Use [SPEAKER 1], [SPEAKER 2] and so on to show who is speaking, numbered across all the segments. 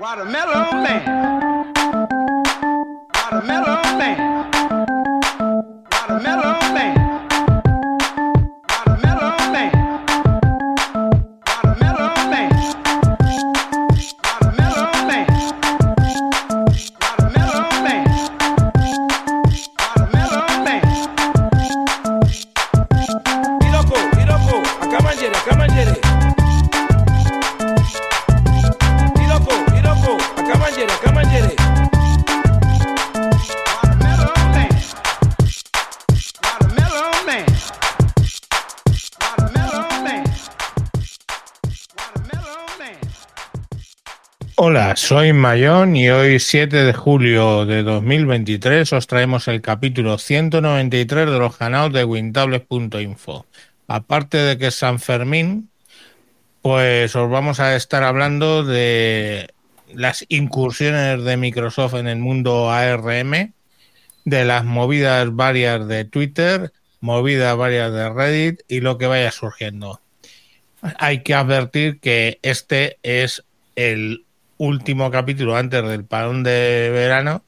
[SPEAKER 1] Watermelon Man. Watermelon Man. Watermelon Man.
[SPEAKER 2] Soy Mayón y hoy 7 de julio de 2023 os traemos el capítulo 193 de los canales de Wintables.info. Aparte de que San Fermín, pues os vamos a estar hablando de las incursiones de Microsoft en el mundo ARM, de las movidas varias de Twitter, movidas varias de Reddit y lo que vaya surgiendo. Hay que advertir que este es el último capítulo antes del parón de verano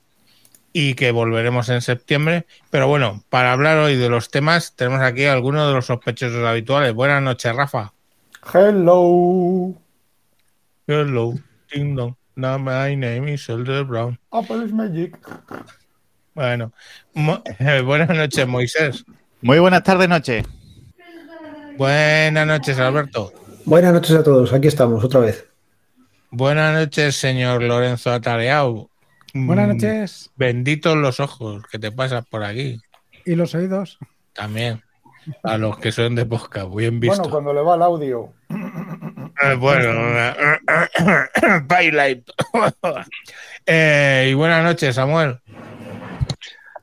[SPEAKER 2] y que volveremos en septiembre. Pero bueno, para hablar hoy de los temas, tenemos aquí a algunos de los sospechosos habituales. Buenas noches, Rafa.
[SPEAKER 3] Hello.
[SPEAKER 2] Hello, ding dong. Now my name is Elder Brown.
[SPEAKER 3] Apple is Magic.
[SPEAKER 2] Bueno, buenas noches, Moisés.
[SPEAKER 4] Muy buenas tardes, noche.
[SPEAKER 2] Buenas noches, Alberto.
[SPEAKER 5] Buenas noches a todos, aquí estamos otra vez.
[SPEAKER 2] Buenas noches, señor Lorenzo Atareao.
[SPEAKER 6] Buenas
[SPEAKER 2] Mm,
[SPEAKER 6] noches.
[SPEAKER 2] Benditos los ojos que te pasas por aquí.
[SPEAKER 6] ¿Y los oídos?
[SPEAKER 2] También. A los que son de podcast, bien visto.
[SPEAKER 3] Bueno, cuando le va el audio.
[SPEAKER 2] Eh, Bueno, Twilight. Eh, y buenas noches, Samuel.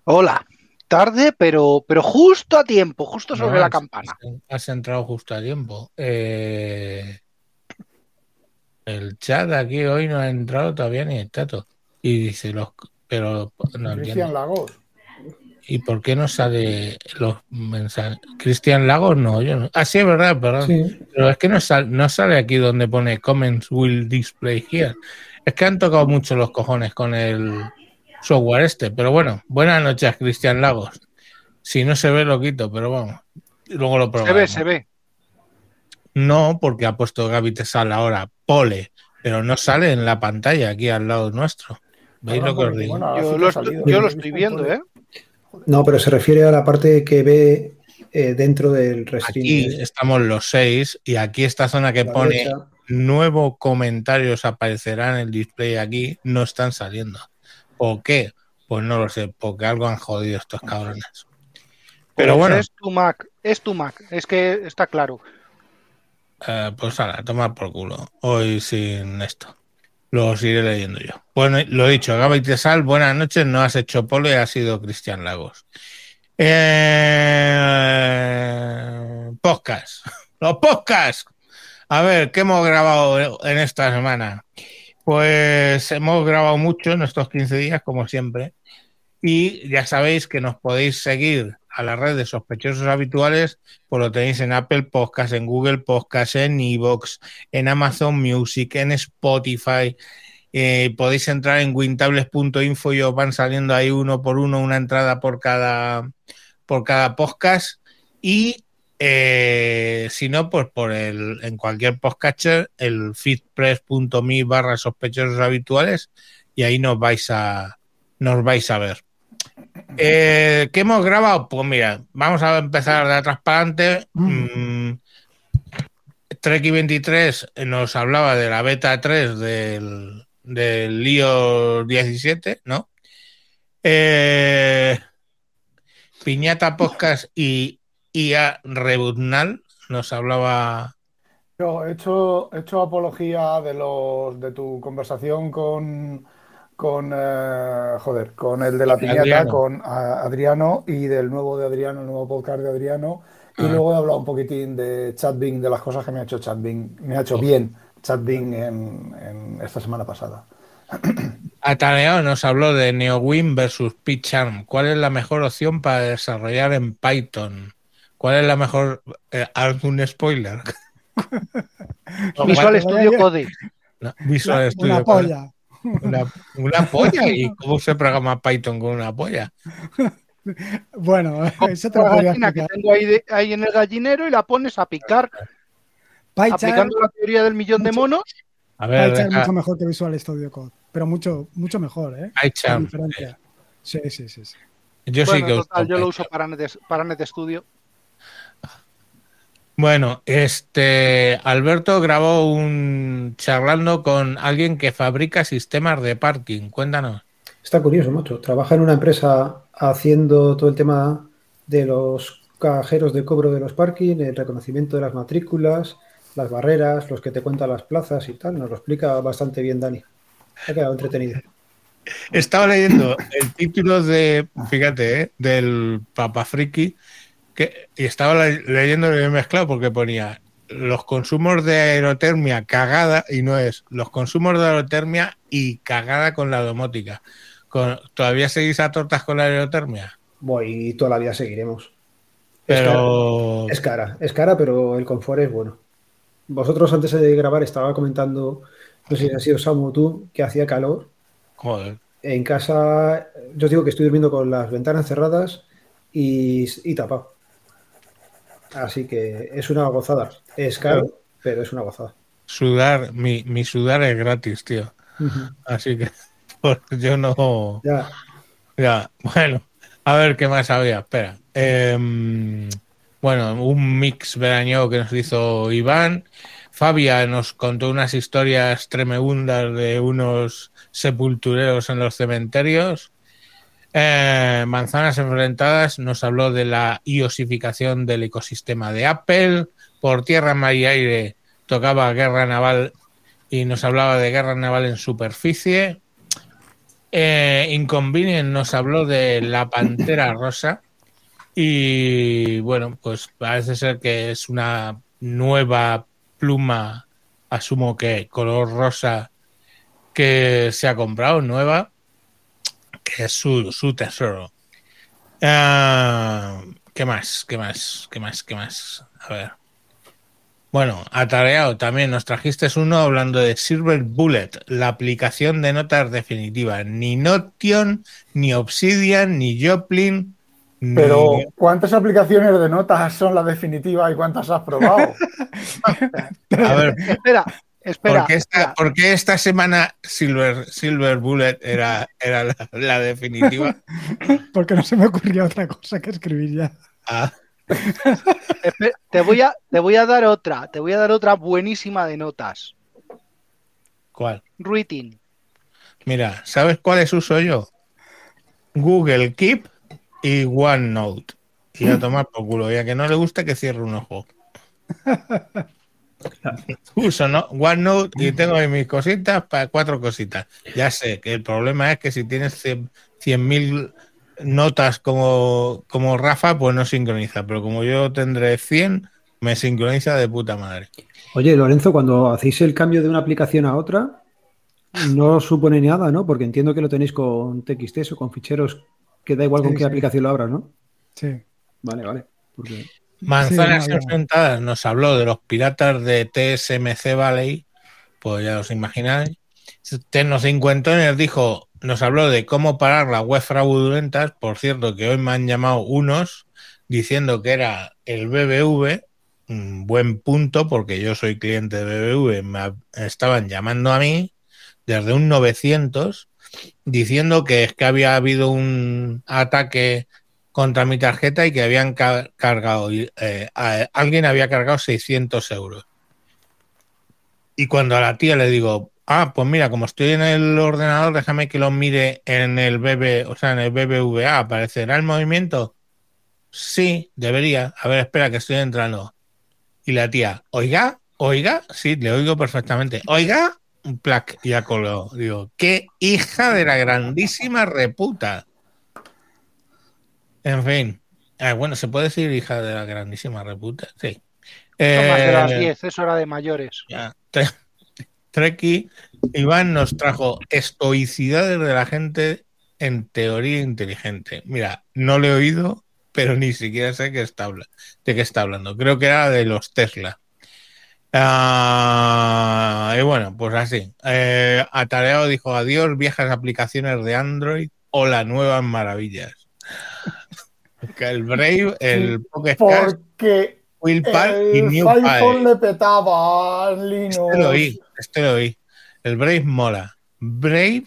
[SPEAKER 7] Hola. Tarde, pero, pero justo a tiempo, justo sobre
[SPEAKER 2] No,
[SPEAKER 7] la
[SPEAKER 2] has-
[SPEAKER 7] campana.
[SPEAKER 2] Has entrado justo a tiempo. Eh, el chat aquí hoy no ha entrado todavía ni el tato. Y dice los. Pero no
[SPEAKER 3] Cristian. Lagos.
[SPEAKER 2] ¿Y por qué no sale los mensajes? Cristian Lagos no, yo no. Ah, sí, es verdad, perdón.
[SPEAKER 5] Sí,
[SPEAKER 2] Pero es que no, sal- no sale aquí donde pone comments will display here. Es que han tocado mucho los cojones con el software este. Pero bueno, buenas noches, Cristian Lagos. Si no se ve, lo quito, pero vamos. Luego lo
[SPEAKER 7] Se
[SPEAKER 2] probaremos.
[SPEAKER 7] ve, se ve.
[SPEAKER 2] No, porque ha puesto Gaby Tesal ahora, pole, pero no sale en la pantalla aquí al lado nuestro. ¿Veis lo que os digo?
[SPEAKER 3] Bueno,
[SPEAKER 7] Yo lo, estoy- yo lo viendo, ¿eh?
[SPEAKER 5] no, pero se refiere a la parte que ve eh, dentro del
[SPEAKER 2] Aquí
[SPEAKER 5] restring.
[SPEAKER 2] estamos los seis y aquí esta zona que
[SPEAKER 5] La
[SPEAKER 2] pone
[SPEAKER 5] derecha.
[SPEAKER 2] nuevos comentarios aparecerá en el display aquí, no están saliendo. ¿Por qué? Pues no lo sé, porque algo han jodido estos cabrones. Pero
[SPEAKER 7] Pues
[SPEAKER 2] bueno,
[SPEAKER 7] Es tu Mac, es tu Mac, es que está claro.
[SPEAKER 2] Eh, pues ahora, toma por culo. Hoy sin esto. Los iré leyendo yo. Bueno, lo dicho, Gaby Tesal, buenas noches, no has hecho polo y ha sido Cristian Lagos. Eh, podcast. Los podcasts. A ver, ¿qué hemos grabado en esta semana? Pues hemos grabado mucho en estos 15 días, como siempre. Y ya sabéis que nos podéis seguir a la red de sospechosos habituales, pues lo tenéis en Apple Podcast, en Google Podcast, en Evox, en Amazon Music, en Spotify. Eh, podéis entrar en wintables.info y os van saliendo ahí uno por uno una entrada por cada por cada podcast y eh, si no pues por el en cualquier podcatcher el feedpress.me barra sospechosos habituales y ahí nos vais a nos vais a ver eh, ¿Qué hemos grabado? Pues mira, vamos a empezar de atrás para adelante. Mm, Treki 23 nos hablaba de la beta 3 del, del iOS 17, ¿no? Eh, Piñata Podcast y IA Rebutnal nos hablaba.
[SPEAKER 3] Yo he hecho, he hecho apología de los de tu conversación con con eh, joder, con el de la piñata,
[SPEAKER 2] Adriano.
[SPEAKER 3] con ah, Adriano y del nuevo de Adriano, el nuevo podcast de Adriano. Y
[SPEAKER 2] Ah.
[SPEAKER 3] luego he hablado un poquitín de ChatBing, de las cosas que me ha hecho ChatBing, me ha hecho bien ChatBing en, en esta semana pasada.
[SPEAKER 2] Ataneo nos habló de NeoWin versus PyCharm. ¿Cuál es la mejor opción para desarrollar en Python? ¿Cuál es la mejor? eh, ¿Algún spoiler?
[SPEAKER 7] Visual Studio Code.
[SPEAKER 2] No, Visual Studio
[SPEAKER 6] una
[SPEAKER 2] Code. Una, una polla. ¿Y cómo se programa Python con una polla?
[SPEAKER 4] Bueno, eso te
[SPEAKER 7] La
[SPEAKER 4] lo podría
[SPEAKER 7] gallina que tengo ahí, de- ahí en el gallinero y la pones a picar,
[SPEAKER 4] PyCharm,
[SPEAKER 7] aplicando la teoría del millón de monos.
[SPEAKER 2] A ver,
[SPEAKER 4] PyCharm
[SPEAKER 2] deja-
[SPEAKER 4] mucho mejor que Visual Studio Code, pero mucho, mucho mejor, ¿eh?
[SPEAKER 2] PyCharm.
[SPEAKER 4] Sí, sí, sí. sí.
[SPEAKER 2] Yo sí que uso
[SPEAKER 7] total, yo lo uso para Net, para NetStudio.
[SPEAKER 2] Bueno, este Alberto grabó un charlando con alguien que fabrica sistemas de parking. Cuéntanos.
[SPEAKER 5] Está curioso, macho. Trabaja en una empresa haciendo todo el tema de los cajeros de cobro de los parking, el reconocimiento de las matrículas, las barreras, los que te cuentan las plazas y tal. Nos lo explica bastante bien Dani. Ha quedado entretenido.
[SPEAKER 2] Estaba leyendo el título de, fíjate, ¿eh? del Papa Friki, que, y estaba le- leyendo el mezclado porque ponía los consumos de aerotermia cagada, y no es, los consumos de aerotermia y cagada con la domótica. Con, ¿Todavía seguís a tortas con la aerotermia?
[SPEAKER 5] Voy y toda la vida seguiremos. Es cara,
[SPEAKER 2] Pero...
[SPEAKER 5] es cara, es cara, pero el confort es bueno. Vosotros antes de grabar estaba comentando, no sé si ha sido Samu tú, que hacía calor.
[SPEAKER 2] Joder.
[SPEAKER 5] En casa, yo digo que estoy durmiendo con las ventanas cerradas y, y tapado. Así que es una gozada. Es caro, pero es una gozada.
[SPEAKER 2] Sudar, mi, mi sudar es gratis, tío. Así que pues, yo no...
[SPEAKER 5] Ya,
[SPEAKER 2] Ya, bueno, a ver qué más había. Espera. Em, bueno, un mix veraniego que nos hizo Iván. Fabia nos contó unas historias tremendas de unos sepultureros en los cementerios. Eh, Manzanas Enfrentadas nos habló de la iosificación del ecosistema de Apple. Por tierra, mar y aire tocaba guerra naval y nos hablaba de guerra naval en superficie. Eh, Inconvenient nos habló de la pantera rosa y bueno, pues parece ser que es una nueva pluma, asumo que color rosa que se ha comprado, nueva, que es su, su tesoro. Ah, ¿Qué más? ¿Qué más? ¿Qué más? ¿Qué más? A ver. Bueno, atareado también nos trajiste uno hablando de Silver Bullet, la aplicación de notas definitiva. Ni Notion, ni Obsidian, ni Joplin. ni-
[SPEAKER 3] Pero, ¿cuántas aplicaciones de notas son la definitiva y cuántas has probado?
[SPEAKER 2] A ver,
[SPEAKER 7] Espera, espera.
[SPEAKER 2] ¿por qué esta,
[SPEAKER 7] espera.
[SPEAKER 2] por qué esta semana Silver, Silver Bullet era, era la, la definitiva?
[SPEAKER 4] Porque no se me ocurría otra cosa que escribir ya.
[SPEAKER 2] Ah,
[SPEAKER 7] Te voy, a, te voy a dar otra, te voy a dar otra buenísima de notas.
[SPEAKER 2] ¿Cuál?
[SPEAKER 7] Reading.
[SPEAKER 2] Mira, ¿sabes cuáles uso yo? Google Keep y OneNote. Y a tomar por culo. Y a que no le guste que cierre un ojo. Uso ¿no? OneNote y tengo ahí mis cositas para cuatro cositas. Ya sé que el problema es que si tienes 100.000 notas como, como Rafa, pues no sincroniza. Pero como yo tendré 100, me sincroniza de puta madre.
[SPEAKER 5] Oye, Lorenzo, cuando hacéis el cambio de una aplicación a otra, no supone nada, ¿no? Porque entiendo que lo tenéis con TXT o con ficheros que da igual con
[SPEAKER 4] Sí,
[SPEAKER 5] qué
[SPEAKER 4] sí.
[SPEAKER 5] aplicación lo abras, ¿no?
[SPEAKER 4] Sí.
[SPEAKER 5] Vale, vale. Porque
[SPEAKER 2] Manzanas
[SPEAKER 4] Sí,
[SPEAKER 2] enfrentadas nos habló de los piratas de TSMC Valley, pues ya os imagináis. Tecno50 dijo, nos habló de cómo parar las web fraudulentas. Por cierto, que hoy me han llamado unos diciendo que era el BBV, un buen punto, porque yo soy cliente de BBV, me estaban llamando a mí desde un 900 diciendo que es que había habido un ataque contra mi tarjeta y que habían ca- cargado, eh, a- alguien había cargado 600 euros. Y cuando a la tía le digo, ah, pues mira, como estoy en el ordenador, déjame que lo mire en el BB, o sea, en el BBVA, ¿aparecerá el movimiento? Sí, debería. A ver, espera, que estoy entrando. Y la tía, oiga, oiga, sí, le oigo perfectamente. Oiga, un plac, ya colgó. Digo, qué hija de la grandísima reputa. En fin. Ah, bueno, ¿se puede decir hija de la grandísima reputa? Sí.
[SPEAKER 7] Son más de las
[SPEAKER 2] Eh,
[SPEAKER 7] 10, es hora de mayores.
[SPEAKER 2] ya. Tre- Treki, Iván nos trajo estoicidades de la gente en teoría inteligente. Mira, no le he oído, pero ni siquiera sé qué está de qué está hablando. Creo que era de los Tesla. Ah, y bueno, pues así. Eh, Atareado dijo adiós, viejas aplicaciones de Android. Hola, nuevas maravillas. El Brave, el Pocket
[SPEAKER 3] Porque
[SPEAKER 2] Willpad y
[SPEAKER 3] el
[SPEAKER 2] New
[SPEAKER 3] le petaba Linux.
[SPEAKER 2] Este lo oí, este lo oí. El Brave mola. Brave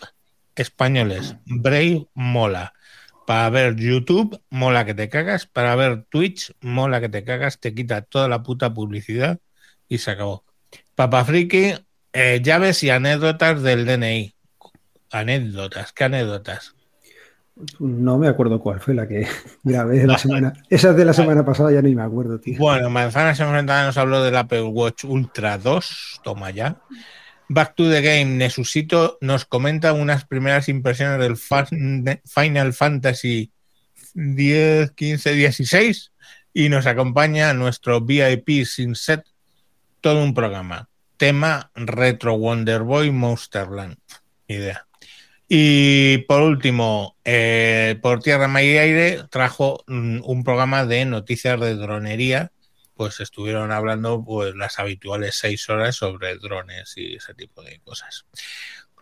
[SPEAKER 2] españoles. Brave mola. Para ver YouTube, mola que te cagas. Para ver Twitch, mola que te cagas. Te quita toda la puta publicidad y se acabó. Papa Friki, eh, llaves y anécdotas del DNI. Anécdotas, ¿qué anécdotas?
[SPEAKER 5] No me acuerdo cuál fue la que grabé de la semana. Esa de la semana pasada ya ni me acuerdo, tío.
[SPEAKER 2] Bueno, Manzana Enfrentada nos habló del Apple Watch Ultra 2. Toma ya. Back to the Game, Nesusito nos comenta unas primeras impresiones del Final Fantasy 10, 15, 16 y nos acompaña nuestro VIP sin set, todo un programa. Tema Retro Wonder Boy Monsterland. Idea. Y por último, eh, por tierra, mar y aire, trajo mm, un programa de noticias de dronería. Pues estuvieron hablando pues, las habituales seis horas sobre drones y ese tipo de cosas.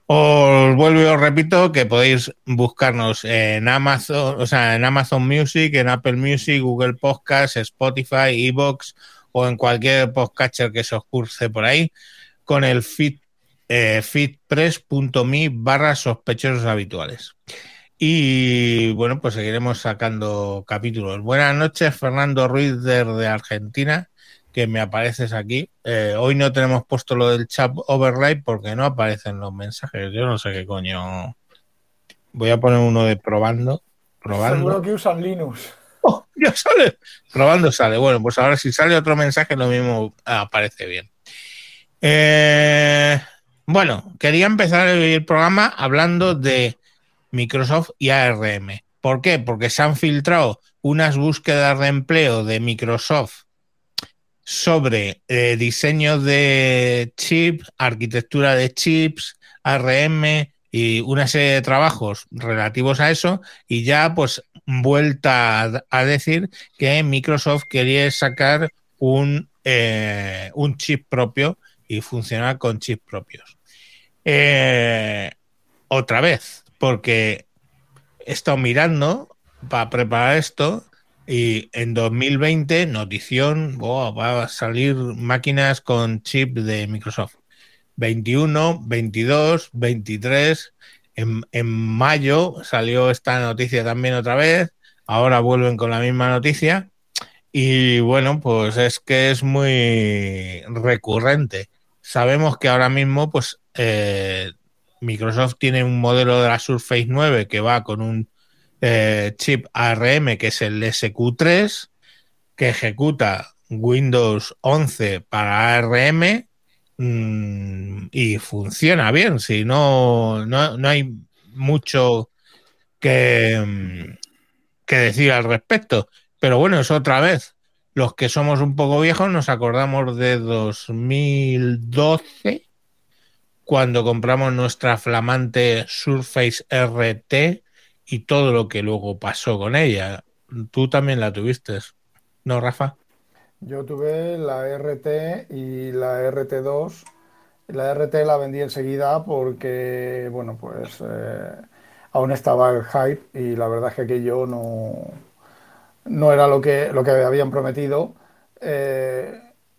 [SPEAKER 2] Os vuelvo y os repito que podéis buscarnos en Amazon, o sea, en Amazon Music, en Apple Music, Google Podcast, Spotify, Evox o en cualquier podcatcher que se os curse por ahí con el feed eh, feedpress.me barra sospechosos habituales. Y bueno, pues seguiremos sacando capítulos. Buenas noches, Fernando Ruiz desde Argentina, que me apareces aquí. Eh, hoy no tenemos puesto lo del chat overlay porque no aparecen los mensajes. Yo no sé qué coño. Voy a poner uno de probando. Probando.
[SPEAKER 3] Seguro que usan Linux.
[SPEAKER 2] ¡Oh, ya sale! Probando sale. Bueno, pues ahora si sale otro mensaje, lo mismo aparece bien. Eh, bueno, quería empezar el programa hablando de Microsoft y ARM. ¿Por qué? Porque se han filtrado unas búsquedas de empleo de Microsoft sobre eh, diseño de chip, arquitectura de chips, ARM y una serie de trabajos relativos a eso y ya pues vuelta a, a decir que Microsoft quería sacar un, eh, un chip propio y funcionar con chips propios. Eh, otra vez, porque he estado mirando para preparar esto y en 2020, notición, va a salir máquinas con chip de Microsoft. 21, 22, 23. En, en, mayo salió esta noticia también otra vez. Ahora vuelven con la misma noticia. Y bueno, pues es que es muy recurrente. Sabemos que ahora mismo, pues, eh, Microsoft tiene un modelo de la Surface 9 que va con un eh, chip ARM que es el SQ3 que ejecuta Windows 11 para ARM mmm, y funciona bien. Si no, no, no hay mucho que, que, decir al respecto. Pero bueno, es otra vez. Los que somos un poco viejos nos acordamos de 2012 cuando compramos nuestra flamante Surface RT y todo lo que luego pasó con ella. Tú también la tuviste, ¿no, Rafa?
[SPEAKER 3] Yo tuve la RT y la RT2. La RT la vendí enseguida porque, bueno, pues eh, aún estaba el hype y la verdad es que aquello no, no era lo que, lo que habían prometido. Eh,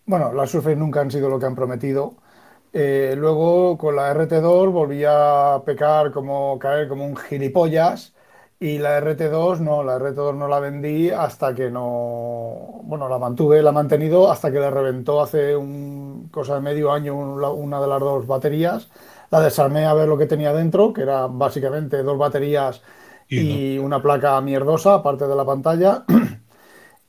[SPEAKER 3] bueno, las Surface nunca han sido lo que han prometido. Eh, luego con la RT2 volví a pecar como caer como un gilipollas y la RT2 no, la RT2 no la vendí hasta que no, bueno, la mantuve, la he mantenido hasta que le reventó hace un cosa de medio año una de las dos baterías. La desarmé a ver lo que tenía dentro, que era básicamente dos baterías y, no. una placa mierdosa, aparte de la pantalla.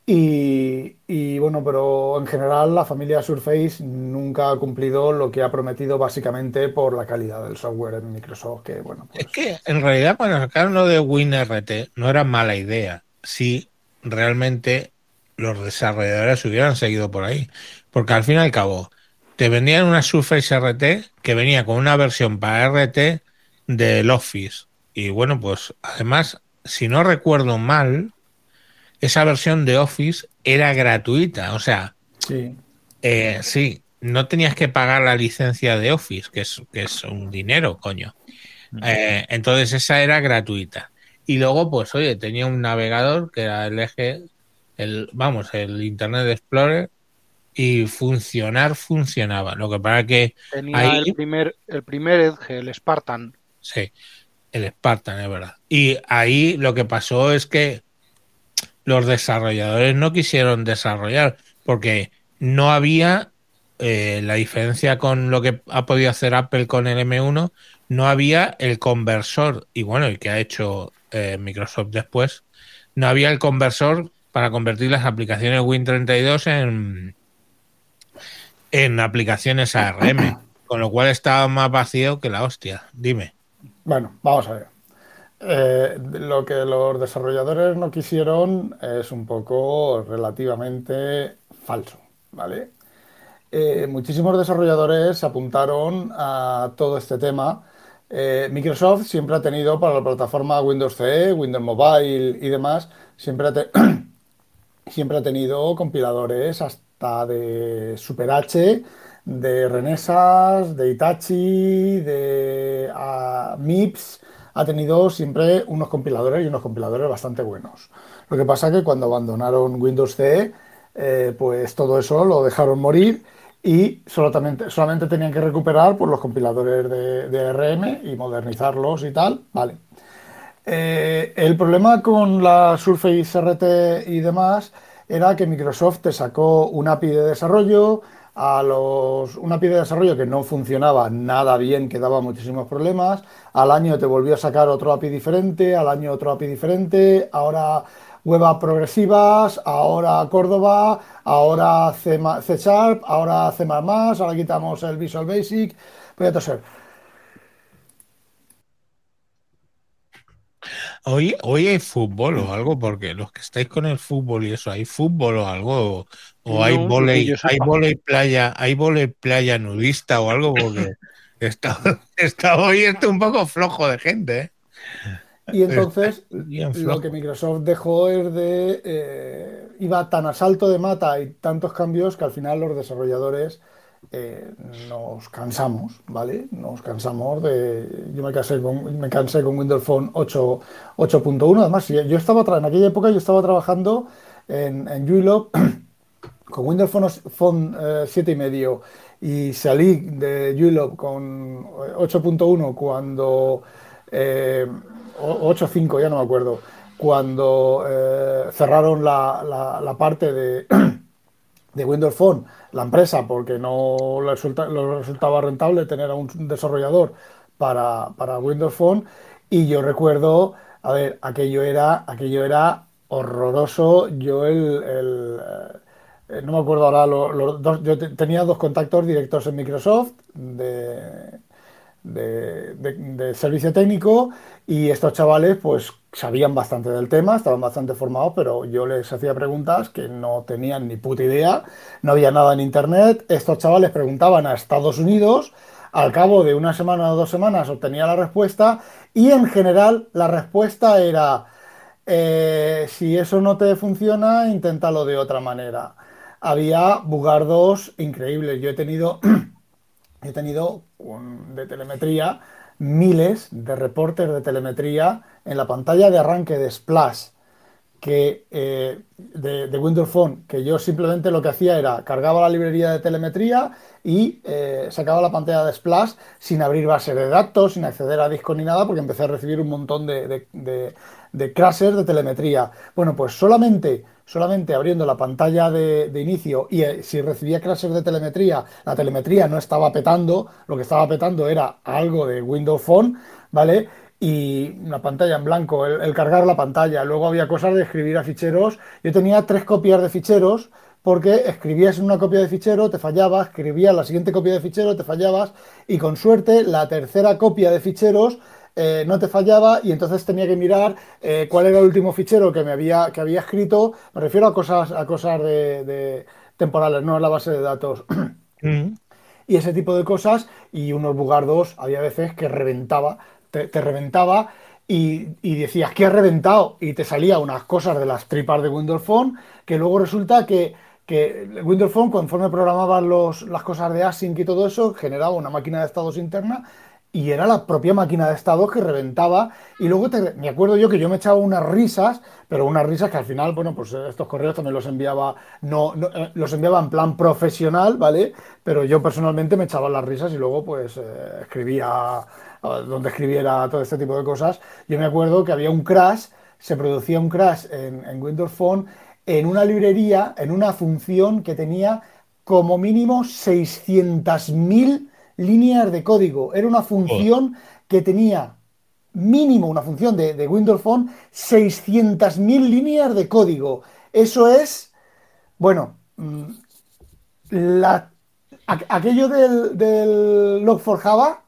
[SPEAKER 3] Y, y, bueno, pero en general la familia Surface nunca ha cumplido lo que ha prometido básicamente por la calidad del software en Microsoft. Que, bueno,
[SPEAKER 2] pues... Es que en realidad cuando sacaron lo de WinRT no era mala idea si realmente los desarrolladores hubieran seguido por ahí. Porque al fin y al cabo te vendían una Surface RT que venía con una versión para RT del Office. Y bueno, pues además, si no recuerdo mal, esa versión de Office era gratuita. O sea,
[SPEAKER 3] sí,
[SPEAKER 2] eh, sí no tenías que pagar la licencia de Office, que es, que es un dinero, coño. Eh, entonces esa era gratuita. Y luego, pues oye, tenía un navegador que era el eje, el, vamos, el Internet Explorer, y funcionar funcionaba. Lo que pasa que
[SPEAKER 7] Tenía
[SPEAKER 2] ahí,
[SPEAKER 7] el primer, el primer Edge, el Spartan.
[SPEAKER 2] sí, el Spartan, es verdad. Y ahí lo que pasó es que los desarrolladores no quisieron desarrollar porque no había eh, la diferencia con lo que ha podido hacer Apple con el M1, no había el conversor, y bueno, el que ha hecho eh, Microsoft después, no había el conversor para convertir las aplicaciones Win32 en, en aplicaciones ARM, con lo cual estaba más vacío que la hostia. Dime.
[SPEAKER 3] Bueno, vamos a ver. Eh, lo que los desarrolladores no quisieron es un poco relativamente falso, ¿vale? Eh, muchísimos desarrolladores apuntaron a todo este tema. Eh, Microsoft siempre ha tenido para la plataforma Windows CE, Windows Mobile y demás, siempre ha, siempre ha tenido compiladores hasta de Super H, de Renesas, de Itachi, de MIPS. Ha tenido siempre unos compiladores y unos compiladores bastante buenos. Lo que pasa que cuando abandonaron Windows CE, eh, pues todo eso lo dejaron morir y solamente, tenían que recuperar pues, los compiladores de, ARM y modernizarlos y tal. Vale. Eh, el problema con la Surface RT y demás era que Microsoft te sacó un API de desarrollo, a los, un API de desarrollo que no funcionaba nada bien, que daba muchísimos problemas. Al año te volvió a sacar otro API diferente, al año otro API diferente, ahora web progresivas, ahora Córdoba, ahora C, Sharp, ahora C++, ahora quitamos el Visual Basic. Voy a toser.
[SPEAKER 2] Hoy, hoy hay fútbol o algo, porque los que estáis con el fútbol y eso, ¿hay fútbol o algo? O
[SPEAKER 7] No,
[SPEAKER 2] hay volei, hay volei playa, hay volei playa nudista o algo, porque está, está hoy está un poco flojo de gente, ¿eh?
[SPEAKER 3] Y entonces lo que Microsoft dejó es de... eh, iba tan a salto de mata y tantos cambios que al final los desarrolladores eh, nos cansamos, ¿vale? Nos cansamos de... Yo me cansé con, me cansé con Windows Phone 8 8.1. Además, yo estaba en aquella época yo estaba trabajando en, en con Windows Phone, eh, 7 y salí de Julop con 8.1 cuando eh, o- 8.5 ya no me acuerdo cuando eh, cerraron la, la- parte de, de Windows Phone la empresa porque no resulta- resultaba rentable tener a un desarrollador para, para Windows Phone y yo recuerdo, a ver, aquello era, aquello era horroroso. Yo el, el, eh, no me acuerdo ahora, lo- los dos, yo te- tenía dos contactos directos en Microsoft de- de servicio técnico y estos chavales pues sabían bastante del tema, estaban bastante formados, pero yo les hacía preguntas que no tenían ni puta idea, no había nada en internet, estos chavales preguntaban a Estados Unidos, al cabo de una semana o dos semanas obtenía la respuesta y en general la respuesta era eh, si eso no te funciona, inténtalo de otra manera. Había bugardos increíbles. Yo he tenido he tenido un- de telemetría miles de reportes de telemetría en la pantalla de arranque de Splash que eh, de, Windows Phone, que yo simplemente lo que hacía era cargaba la librería de telemetría y eh, sacaba la pantalla de Splash sin abrir base de datos, sin acceder a disco ni nada, porque empecé a recibir un montón de, de, de, crashers de telemetría. Bueno, pues solamente, solamente abriendo la pantalla de, de inicio y eh, si recibía crashers de telemetría, la telemetría no estaba petando, lo que estaba petando era algo de Windows Phone, ¿vale? y una pantalla en blanco, el, el cargar la pantalla. Luego había cosas de escribir a ficheros. Yo tenía tres copias de ficheros porque escribías en una copia de fichero, te fallaba, escribías la siguiente copia de fichero, te fallabas y con suerte la tercera copia de ficheros eh, no te fallaba y entonces tenía que mirar eh, cuál era el último fichero que me había, que había escrito. Me refiero a cosas, a cosas de, de temporales, no en la base de datos.
[SPEAKER 2] Mm.
[SPEAKER 3] y ese tipo de cosas y unos bugardos había veces que reventaba, te, te reventaba y, y decías que ha reventado y te salía unas cosas de las tripas de Windows Phone que luego resulta que, que Windows Phone, conforme programaba los, las cosas de async y todo eso, generaba una máquina de estados interna y era la propia máquina de estados que reventaba. Y luego me acuerdo yo que yo me echaba unas risas, pero unas risas que al final, bueno, pues eh, estos correos también los enviaba, no, no, eh, los enviaba en plan profesional, ¿vale? Pero yo personalmente me echaba las risas y luego pues eh, escribía, donde escribiera todo este tipo de cosas. Yo me acuerdo que había un crash, se producía un crash en, en Windows Phone en una librería, en una función que tenía como mínimo 600.000 líneas de código. Era una función que tenía mínimo, una función de, de Windows Phone, 600.000 líneas de código. Eso es, bueno, mm, la- aquello del, del Log4Java,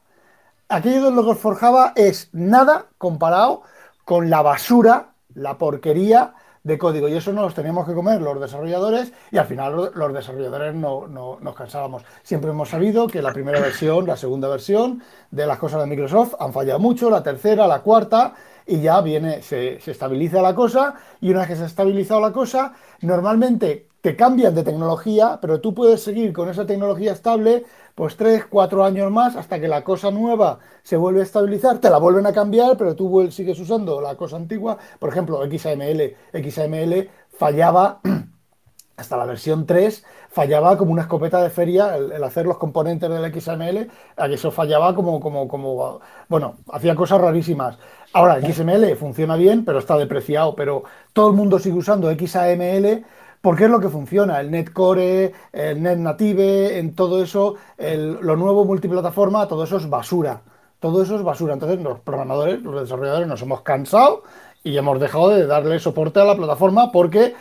[SPEAKER 3] aquello del Log4Java es nada comparado con la basura, la porquería de código. Y eso nos los teníamos que comer los desarrolladores y al final lo- los desarrolladores no, no- nos cansábamos. Siempre hemos sabido que la primera versión, la segunda versión de las cosas de Microsoft han fallado mucho, la tercera, la cuarta, y ya viene, se, se estabiliza la cosa, y una vez que se ha estabilizado la cosa, normalmente te cambian de tecnología, pero tú puedes seguir con esa tecnología estable pues tres, cuatro años más hasta que la cosa nueva se vuelve a estabilizar, te la vuelven a cambiar, pero tú sigues usando la cosa antigua. Por ejemplo, XAML, XAML fallaba hasta la versión 3 fallaba como una escopeta de feria el, hacer los componentes del XML, a que eso fallaba como, como, como, bueno, hacía cosas rarísimas. Ahora, XML funciona bien, pero está depreciado, pero todo el mundo sigue usando XAML porque es lo que funciona, el Netcore, el NetNative, en todo eso, lo nuevo multiplataforma, todo eso es basura. Todo eso es basura. Entonces, los programadores, los desarrolladores nos hemos cansado y hemos dejado de darle soporte a la plataforma porque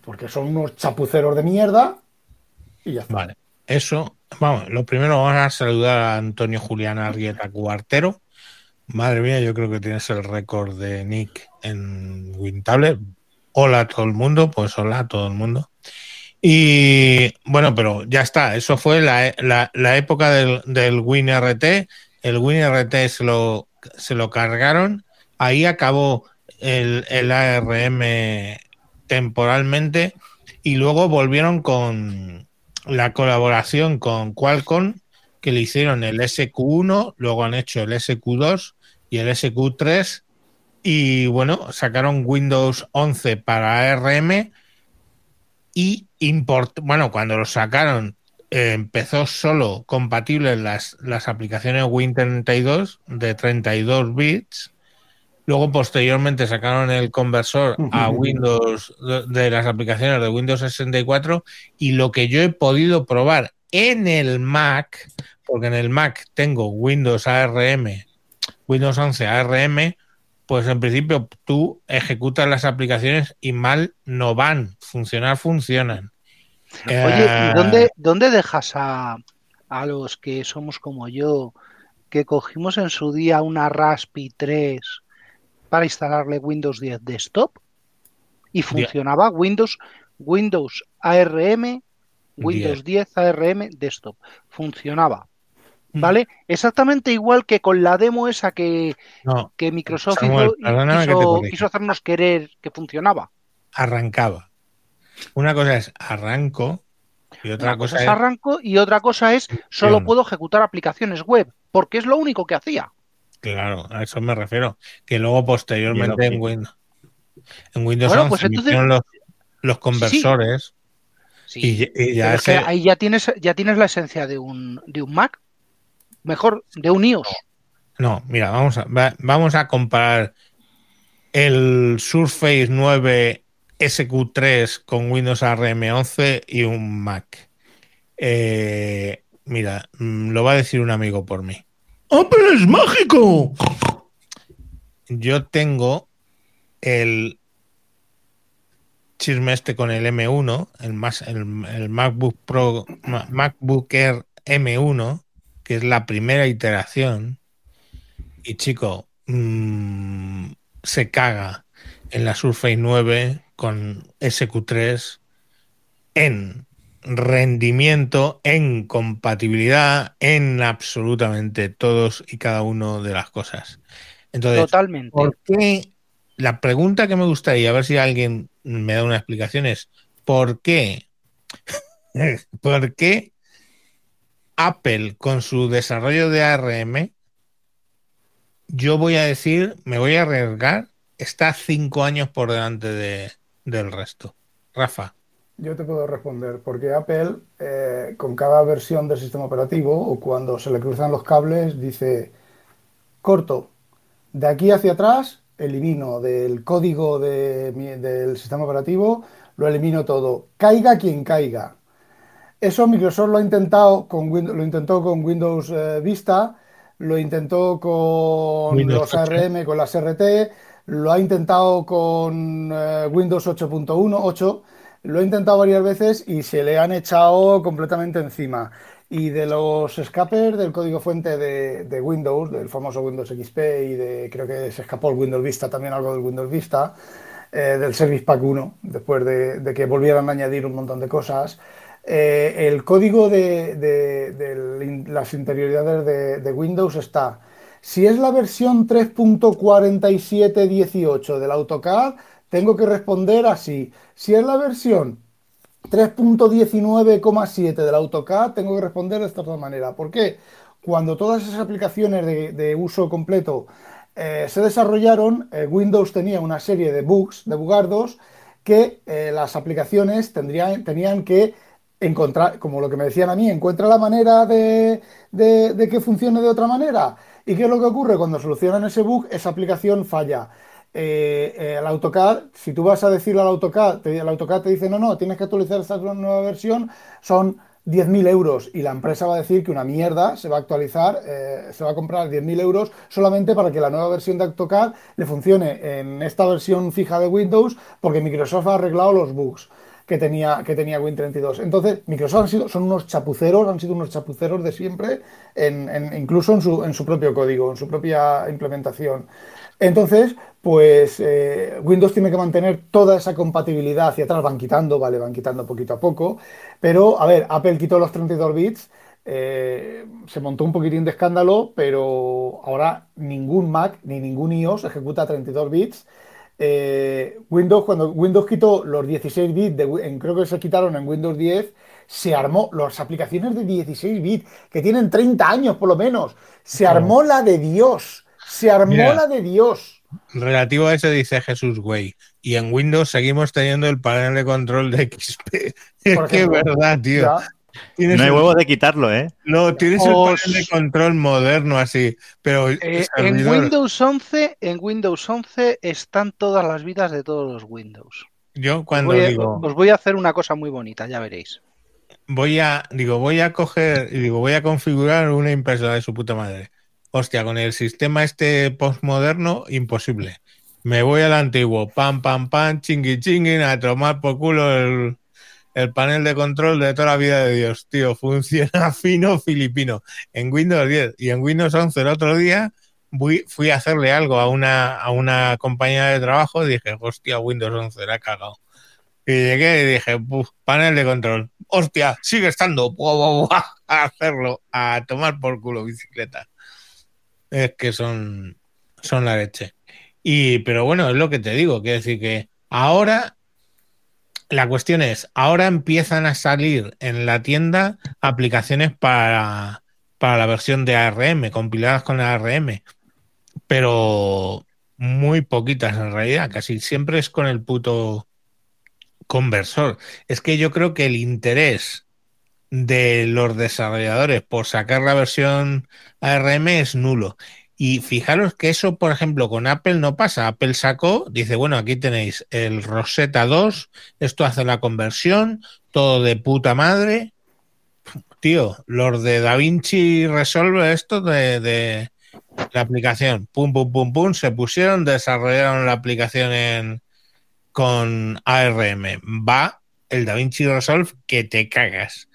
[SPEAKER 3] porque son unos chapuceros de mierda y ya.
[SPEAKER 2] Vale. Eso, vamos, lo primero vamos a saludar a Antonio Julián Arrieta Cuartero. Madre mía, yo creo que tienes el récord de Nick en WinTablet. Hola a todo el mundo, pues hola a todo el mundo. Y bueno, pero ya está, eso fue la, la- época del, del WinRT. El WinRT se lo, se lo cargaron, ahí acabó el, el ARM temporalmente y luego volvieron con la colaboración con Qualcomm que le hicieron el SQ1, luego han hecho el SQ2 y el SQ3 y bueno, sacaron Windows 11 para ARM y import bueno, cuando lo sacaron eh, empezó solo compatible las, las aplicaciones Win32 de 32 bits. Luego, posteriormente, sacaron el conversor a Windows de, de las aplicaciones de Windows 64 y lo que yo he podido probar en el Mac, porque en el Mac tengo Windows ARM, Windows 11 ARM, pues en principio tú ejecutas las aplicaciones y mal no van, funcionar funcionan.
[SPEAKER 7] Oye,
[SPEAKER 2] Eh,
[SPEAKER 7] ¿y dónde, dónde dejas a, a los que somos como yo, que cogimos en su día una Raspi 3 para instalarle Windows 10 Desktop y funcionaba Windows, Windows ARM, Windows 10 ARM Desktop. Funcionaba.
[SPEAKER 2] Mm.
[SPEAKER 7] ¿Vale? Exactamente igual que con la demo esa que,
[SPEAKER 2] No,
[SPEAKER 7] que Microsoft
[SPEAKER 2] Samuel,
[SPEAKER 7] hizo,
[SPEAKER 2] perdóname que te
[SPEAKER 7] quiso, hacernos querer que funcionaba.
[SPEAKER 2] arrancaba. Una cosa es arranco y otra
[SPEAKER 7] Una
[SPEAKER 2] cosa
[SPEAKER 7] cosa es
[SPEAKER 2] es
[SPEAKER 7] arranco y otra cosa es solo puedo ejecutar aplicaciones web, porque es lo único que hacía.
[SPEAKER 2] Claro, a eso me refiero. Que luego posteriormente en, Win- en Windows
[SPEAKER 7] Bueno,
[SPEAKER 2] 11
[SPEAKER 7] pues entonces-
[SPEAKER 2] los, los conversores
[SPEAKER 7] Sí,
[SPEAKER 2] y, y ya
[SPEAKER 7] pero es que
[SPEAKER 2] se-
[SPEAKER 7] ahí ya tienes, ya tienes la esencia de un, de un Mac, mejor, de un iOS.
[SPEAKER 2] No, mira, vamos a, va- vamos a comparar el Surface 9 SQ3 con Windows ARM 11 y un Mac. Eh, mira, mm, lo va a decir un amigo por mí. ¡Apple es mágico! Yo tengo el chisme este con el M1, el, más, el, el MacBook Pro, Ma- MacBook Air M1, que es la primera iteración. Y chico, mm, se caga en la Surface 9 con SQ3 en rendimiento, en compatibilidad, en absolutamente todos y cada uno de las cosas. Entonces,
[SPEAKER 7] Totalmente.
[SPEAKER 2] ¿por qué? La pregunta que me gustaría, a ver si alguien me da una explicación, es ¿por qué ¿Por qué Apple con su desarrollo de ARM, yo voy a decir, me voy a arriesgar, está cinco años por delante de, del resto? Rafa.
[SPEAKER 3] Yo te puedo responder, porque Apple, eh, con cada versión del sistema operativo o cuando se le cruzan los cables, dice, corto, de aquí hacia atrás, elimino del código del sistema operativo, lo elimino todo, caiga quien caiga. Eso Microsoft lo ha intentado con Win- lo intentó con Windows eh, Vista, lo intentó con
[SPEAKER 2] Windows
[SPEAKER 3] los
[SPEAKER 2] 8.
[SPEAKER 3] ARM, con las RT, lo ha intentado con eh, Windows 8.1, 8, lo ha intentado varias veces y se le han echado completamente encima. Y de los escapers del código fuente de, de Windows, del famoso Windows XP y de creo que se escapó el Windows Vista, también algo del Windows Vista, eh, del Service Pack 1, después de, de que volvieran a añadir un montón de cosas. Eh, el código de, las interioridades de, Windows está. Si es la versión 3.4718 del AutoCAD, tengo que responder así. Si es la versión 3.19,7 del AutoCAD, tengo que responder de esta otra manera. ¿Por qué? Cuando todas esas aplicaciones de, uso completo eh, se desarrollaron, eh, Windows tenía una serie de bugs, de bugardos, que las aplicaciones tendrían, tenían que encontrar, como lo que me decían a mí, encuentra la manera de, de- que funcione de otra manera. ¿Y qué es lo que ocurre? Cuando solucionan ese bug, esa aplicación falla. Eh, eh, el AutoCAD, si tú vas a decirle al AutoCAD, te- el AutoCAD te dice, no, no, tienes que actualizar esta nueva versión, son 10.000 euros y la empresa va a decir que una mierda se va a actualizar, eh, se va a comprar 10.000 euros solamente para que la nueva versión de AutoCAD le funcione en esta versión fija de Windows porque Microsoft ha arreglado los bugs que tenía, que tenía Win32. Entonces, Microsoft han sido, son unos chapuceros, han sido unos chapuceros de siempre, incluso en su, en su propio código, en su propia implementación. Entonces, pues eh, Windows tiene que mantener toda esa compatibilidad hacia atrás, van quitando, vale, van quitando poquito a poco, pero a ver, Apple quitó los 32 bits, eh, se montó un poquitín de escándalo, pero ahora ningún Mac ni ningún iOS ejecuta 32 bits. Eh, Windows, cuando Windows quitó los 16 bits, de en- creo que se quitaron en Windows 10, se armó las aplicaciones de 16 bits, que tienen 30 años por lo menos, se armó la de Dios, se armó
[SPEAKER 2] Mira.
[SPEAKER 3] la de Dios.
[SPEAKER 2] Relativo a eso dice Jesús Güey. Y en Windows seguimos teniendo el panel de control de XP. Es que es verdad, tío.
[SPEAKER 3] Ya.
[SPEAKER 2] Tienes
[SPEAKER 6] No hay
[SPEAKER 2] el-
[SPEAKER 6] huevos de quitarlo, ¿eh?
[SPEAKER 2] No, tienes
[SPEAKER 7] Os-
[SPEAKER 2] el panel de control moderno así, pero
[SPEAKER 7] Eh, en Windows 11, en Windows 11 están todas las vidas de todos los Windows.
[SPEAKER 2] yo
[SPEAKER 7] Os
[SPEAKER 2] cuando
[SPEAKER 7] voy,
[SPEAKER 2] digo
[SPEAKER 7] os voy a hacer una cosa muy bonita, ya veréis.
[SPEAKER 2] voy a digo voy a coger y digo voy a configurar una impresora de su puta madre. Hostia, con el sistema este postmoderno imposible. Me voy al antiguo, pam pam pam, chingui chingui, a tomar por culo el, el panel de control de toda la vida de Dios, tío, funciona fino filipino en Windows 10 y en Windows 11 el otro día fui, a hacerle algo a una, a una compañía de trabajo y dije, hostia, Windows 11, la cagado. Y llegué y dije, "Buf, panel de control. Hostia, sigue estando. Buah, buah, buah, A hacerlo, a tomar por culo bicicleta. Es que son, son la leche. Y, pero bueno, es lo que te digo, quiero decir que ahora la cuestión es, ahora empiezan a salir en la tienda aplicaciones para, para la versión de ARM, compiladas con ARM, pero muy poquitas en realidad, casi siempre es con el puto conversor. Es que yo creo que el interés de los desarrolladores por sacar la versión ARM es nulo. Y fijaros que eso, por ejemplo, con Apple no pasa. Apple sacó, dice, bueno, aquí tenéis el Rosetta 2, esto hace la conversión, todo de puta madre. Tío, los de DaVinci Resolve esto de, de la aplicación, pum, pum, pum, pum, se pusieron, desarrollaron la aplicación en, con ARM. Va el DaVinci Resolve que te cagas.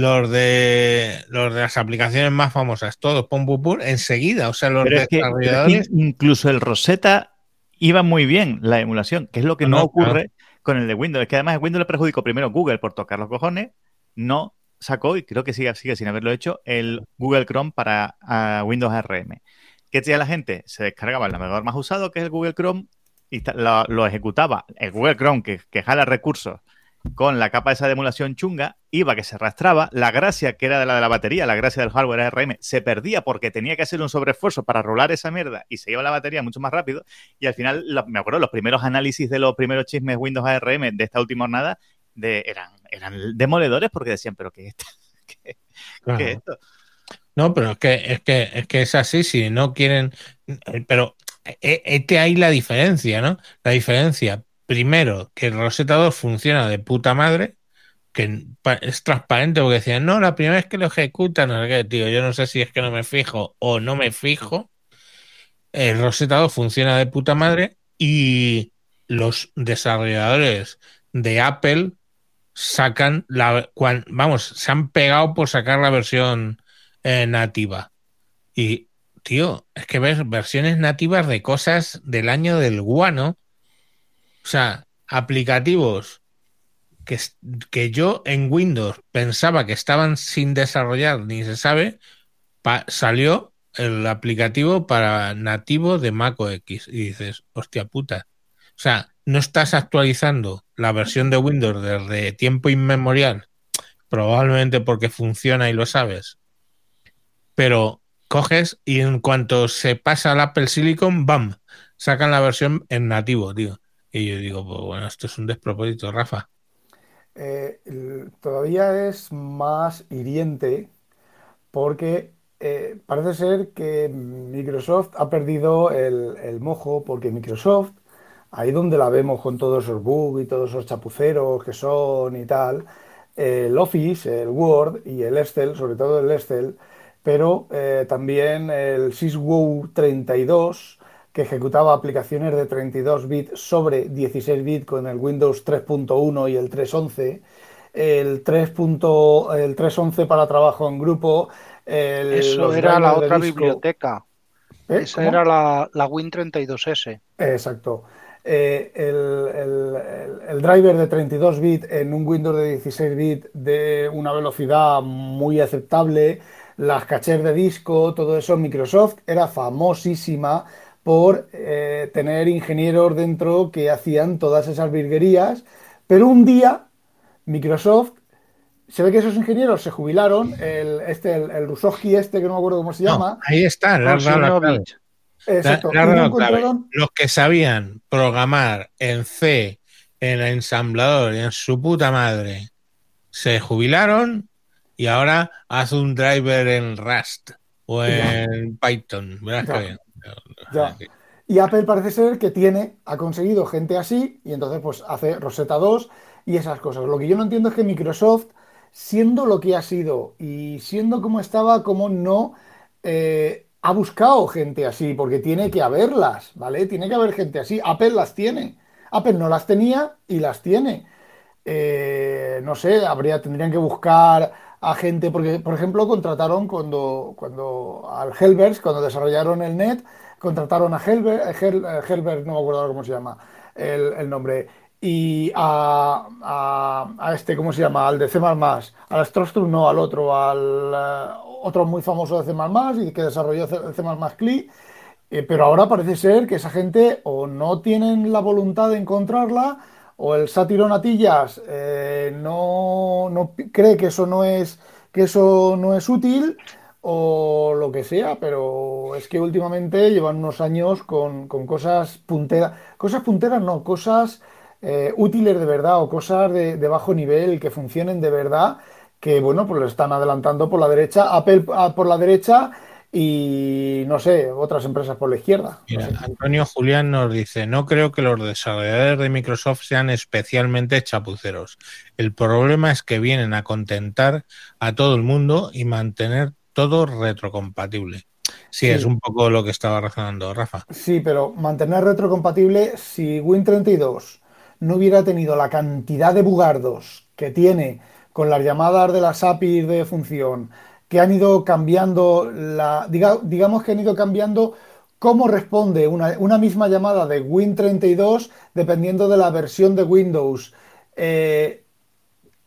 [SPEAKER 2] Los de los de las aplicaciones más famosas, todos pum pum pum, enseguida. O sea, los
[SPEAKER 6] Pero es que
[SPEAKER 2] desarrolladores.
[SPEAKER 6] incluso el Rosetta iba muy bien, la emulación, que es lo que
[SPEAKER 2] No,
[SPEAKER 6] ocurre con el de Windows. Es que además el Windows le perjudicó primero Google por tocar los cojones, no sacó, y creo que sigue, sigue sin haberlo hecho, el Google Chrome para Windows ARM. ¿Qué hacía la gente? Se descargaba el navegador más usado, que es el Google Chrome, y lo, lo ejecutaba. El Google Chrome, que, que jala recursos con la capa esa de emulación chunga, iba que se arrastraba, la gracia que era de la de la batería, la gracia del hardware ARM, se perdía porque tenía que hacer un sobreesfuerzo para rolar esa mierda y se iba la batería mucho más rápido. Y al final, lo- me acuerdo, los primeros análisis de los primeros chismes Windows ARM de esta última jornada de, eran, eran demoledores porque decían, pero ¿qué es esto? ¿Qué,
[SPEAKER 2] Claro.
[SPEAKER 6] qué es esto?
[SPEAKER 2] No, pero es que, es que es que es así, si no quieren. Pero eh, este ahí la diferencia, ¿no? La diferencia, primero, que el Rosetta 2 funciona de puta madre, que es transparente, porque decían, no, la primera vez que lo ejecuta, no sé qué, tío, yo no sé si es que no me fijo o no me fijo. El Rosetta 2 funciona de puta madre y los desarrolladores de Apple sacan la cuan- vamos, se han pegado por sacar la versión eh, nativa. Y, tío, es que ves versiones nativas de cosas del año del guano. O sea, aplicativos que, que yo en Windows pensaba que estaban sin desarrollar, ni se sabe, salió el aplicativo para nativo de Mac OS. Y dices, hostia puta. O sea, no estás actualizando la versión de Windows desde tiempo inmemorial, probablemente porque funciona y lo sabes. Pero coges y en cuanto se pasa al Apple Silicon, ¡bam! Sacan la versión en nativo, tío. Y yo digo, pues bueno, esto es un despropósito, Rafa.
[SPEAKER 3] Eh, todavía es más hiriente porque eh, parece ser que Microsoft ha perdido el, el mojo porque Microsoft, ahí donde la vemos con todos esos bugs y todos esos chapuceros que son y tal, el Office, el Word y el Excel, sobre todo el Excel, pero eh, también el SysWow 32 que ejecutaba aplicaciones de 32 bits sobre 16 bits con el Windows 3.1 y el 3.11, el 3. punto- el 3.11 para trabajo en grupo, el-
[SPEAKER 7] Eso era la otra
[SPEAKER 3] disco.
[SPEAKER 7] biblioteca.
[SPEAKER 3] ¿Eh?
[SPEAKER 7] Esa
[SPEAKER 3] ¿Cómo?
[SPEAKER 7] era la, la Win32S.
[SPEAKER 3] Exacto. Eh, el, el- el- el driver de 32 bits en un Windows de 16 bits de una velocidad muy aceptable, las cachés de disco, todo eso, Microsoft era famosísima por eh, tener ingenieros dentro que hacían todas esas virguerías, pero un día Microsoft, se ve que esos ingenieros se jubilaron, el, este, el, el este, que no me acuerdo cómo se
[SPEAKER 2] No,
[SPEAKER 3] llama,
[SPEAKER 2] ahí está, la
[SPEAKER 3] exacto,
[SPEAKER 2] la clave.
[SPEAKER 3] encontraron
[SPEAKER 2] Los que sabían programar en C, en el ensamblador y en su puta madre, se jubilaron y ahora haz un driver en Rust o en Python. Verás que bien.
[SPEAKER 3] Ya. Y Apple parece ser que tiene, ha conseguido gente así, y entonces pues hace Rosetta 2 y esas cosas. Lo que yo no entiendo es que Microsoft, siendo lo que ha sido y siendo como estaba, como no eh, ha buscado gente así, porque tiene que haberlas, ¿vale? Tiene que haber gente así. Apple las tiene. Apple no las tenía y las tiene. Eh, no sé, habría, tendrían que buscar a gente, porque por ejemplo contrataron cuando, cuando al Helbers, cuando desarrollaron el net, contrataron a Helbert, Hel- eh, no me acuerdo cómo se llama el, el nombre, y a, a- a este, ¿cómo se llama? Al de C++, al Strostrup, no, al otro, al eh, otro muy famoso de C++ y que desarrolló C++ CLI, eh, pero ahora parece ser que esa gente o no tienen la voluntad de encontrarla o el sátiro Natillas eh, no, no cree que eso no es que eso no es útil o lo que sea, pero es que últimamente llevan unos años con, con cosas punteras, cosas punteras no, cosas eh, útiles de verdad o cosas de, de bajo nivel que funcionen de verdad, que bueno, pues lo están adelantando por la derecha, Apple ah, por la derecha y no sé, otras empresas por la izquierda. No
[SPEAKER 2] Mira,
[SPEAKER 3] sé.
[SPEAKER 2] Antonio Julián nos dice, no creo que los desarrolladores de Microsoft sean especialmente chapuceros. El problema es que vienen a contentar a todo el mundo y mantener todo retrocompatible. Sí,
[SPEAKER 3] Sí.
[SPEAKER 2] es un poco lo que estaba razonando Rafa.
[SPEAKER 3] Sí, pero mantener retrocompatible, si Win32 no hubiera tenido la cantidad de bugardos que tiene con las llamadas de las APIs de función, que han ido cambiando, la, diga- digamos que han ido cambiando cómo responde una, una misma llamada de Win32 dependiendo de la versión de Windows. Eh,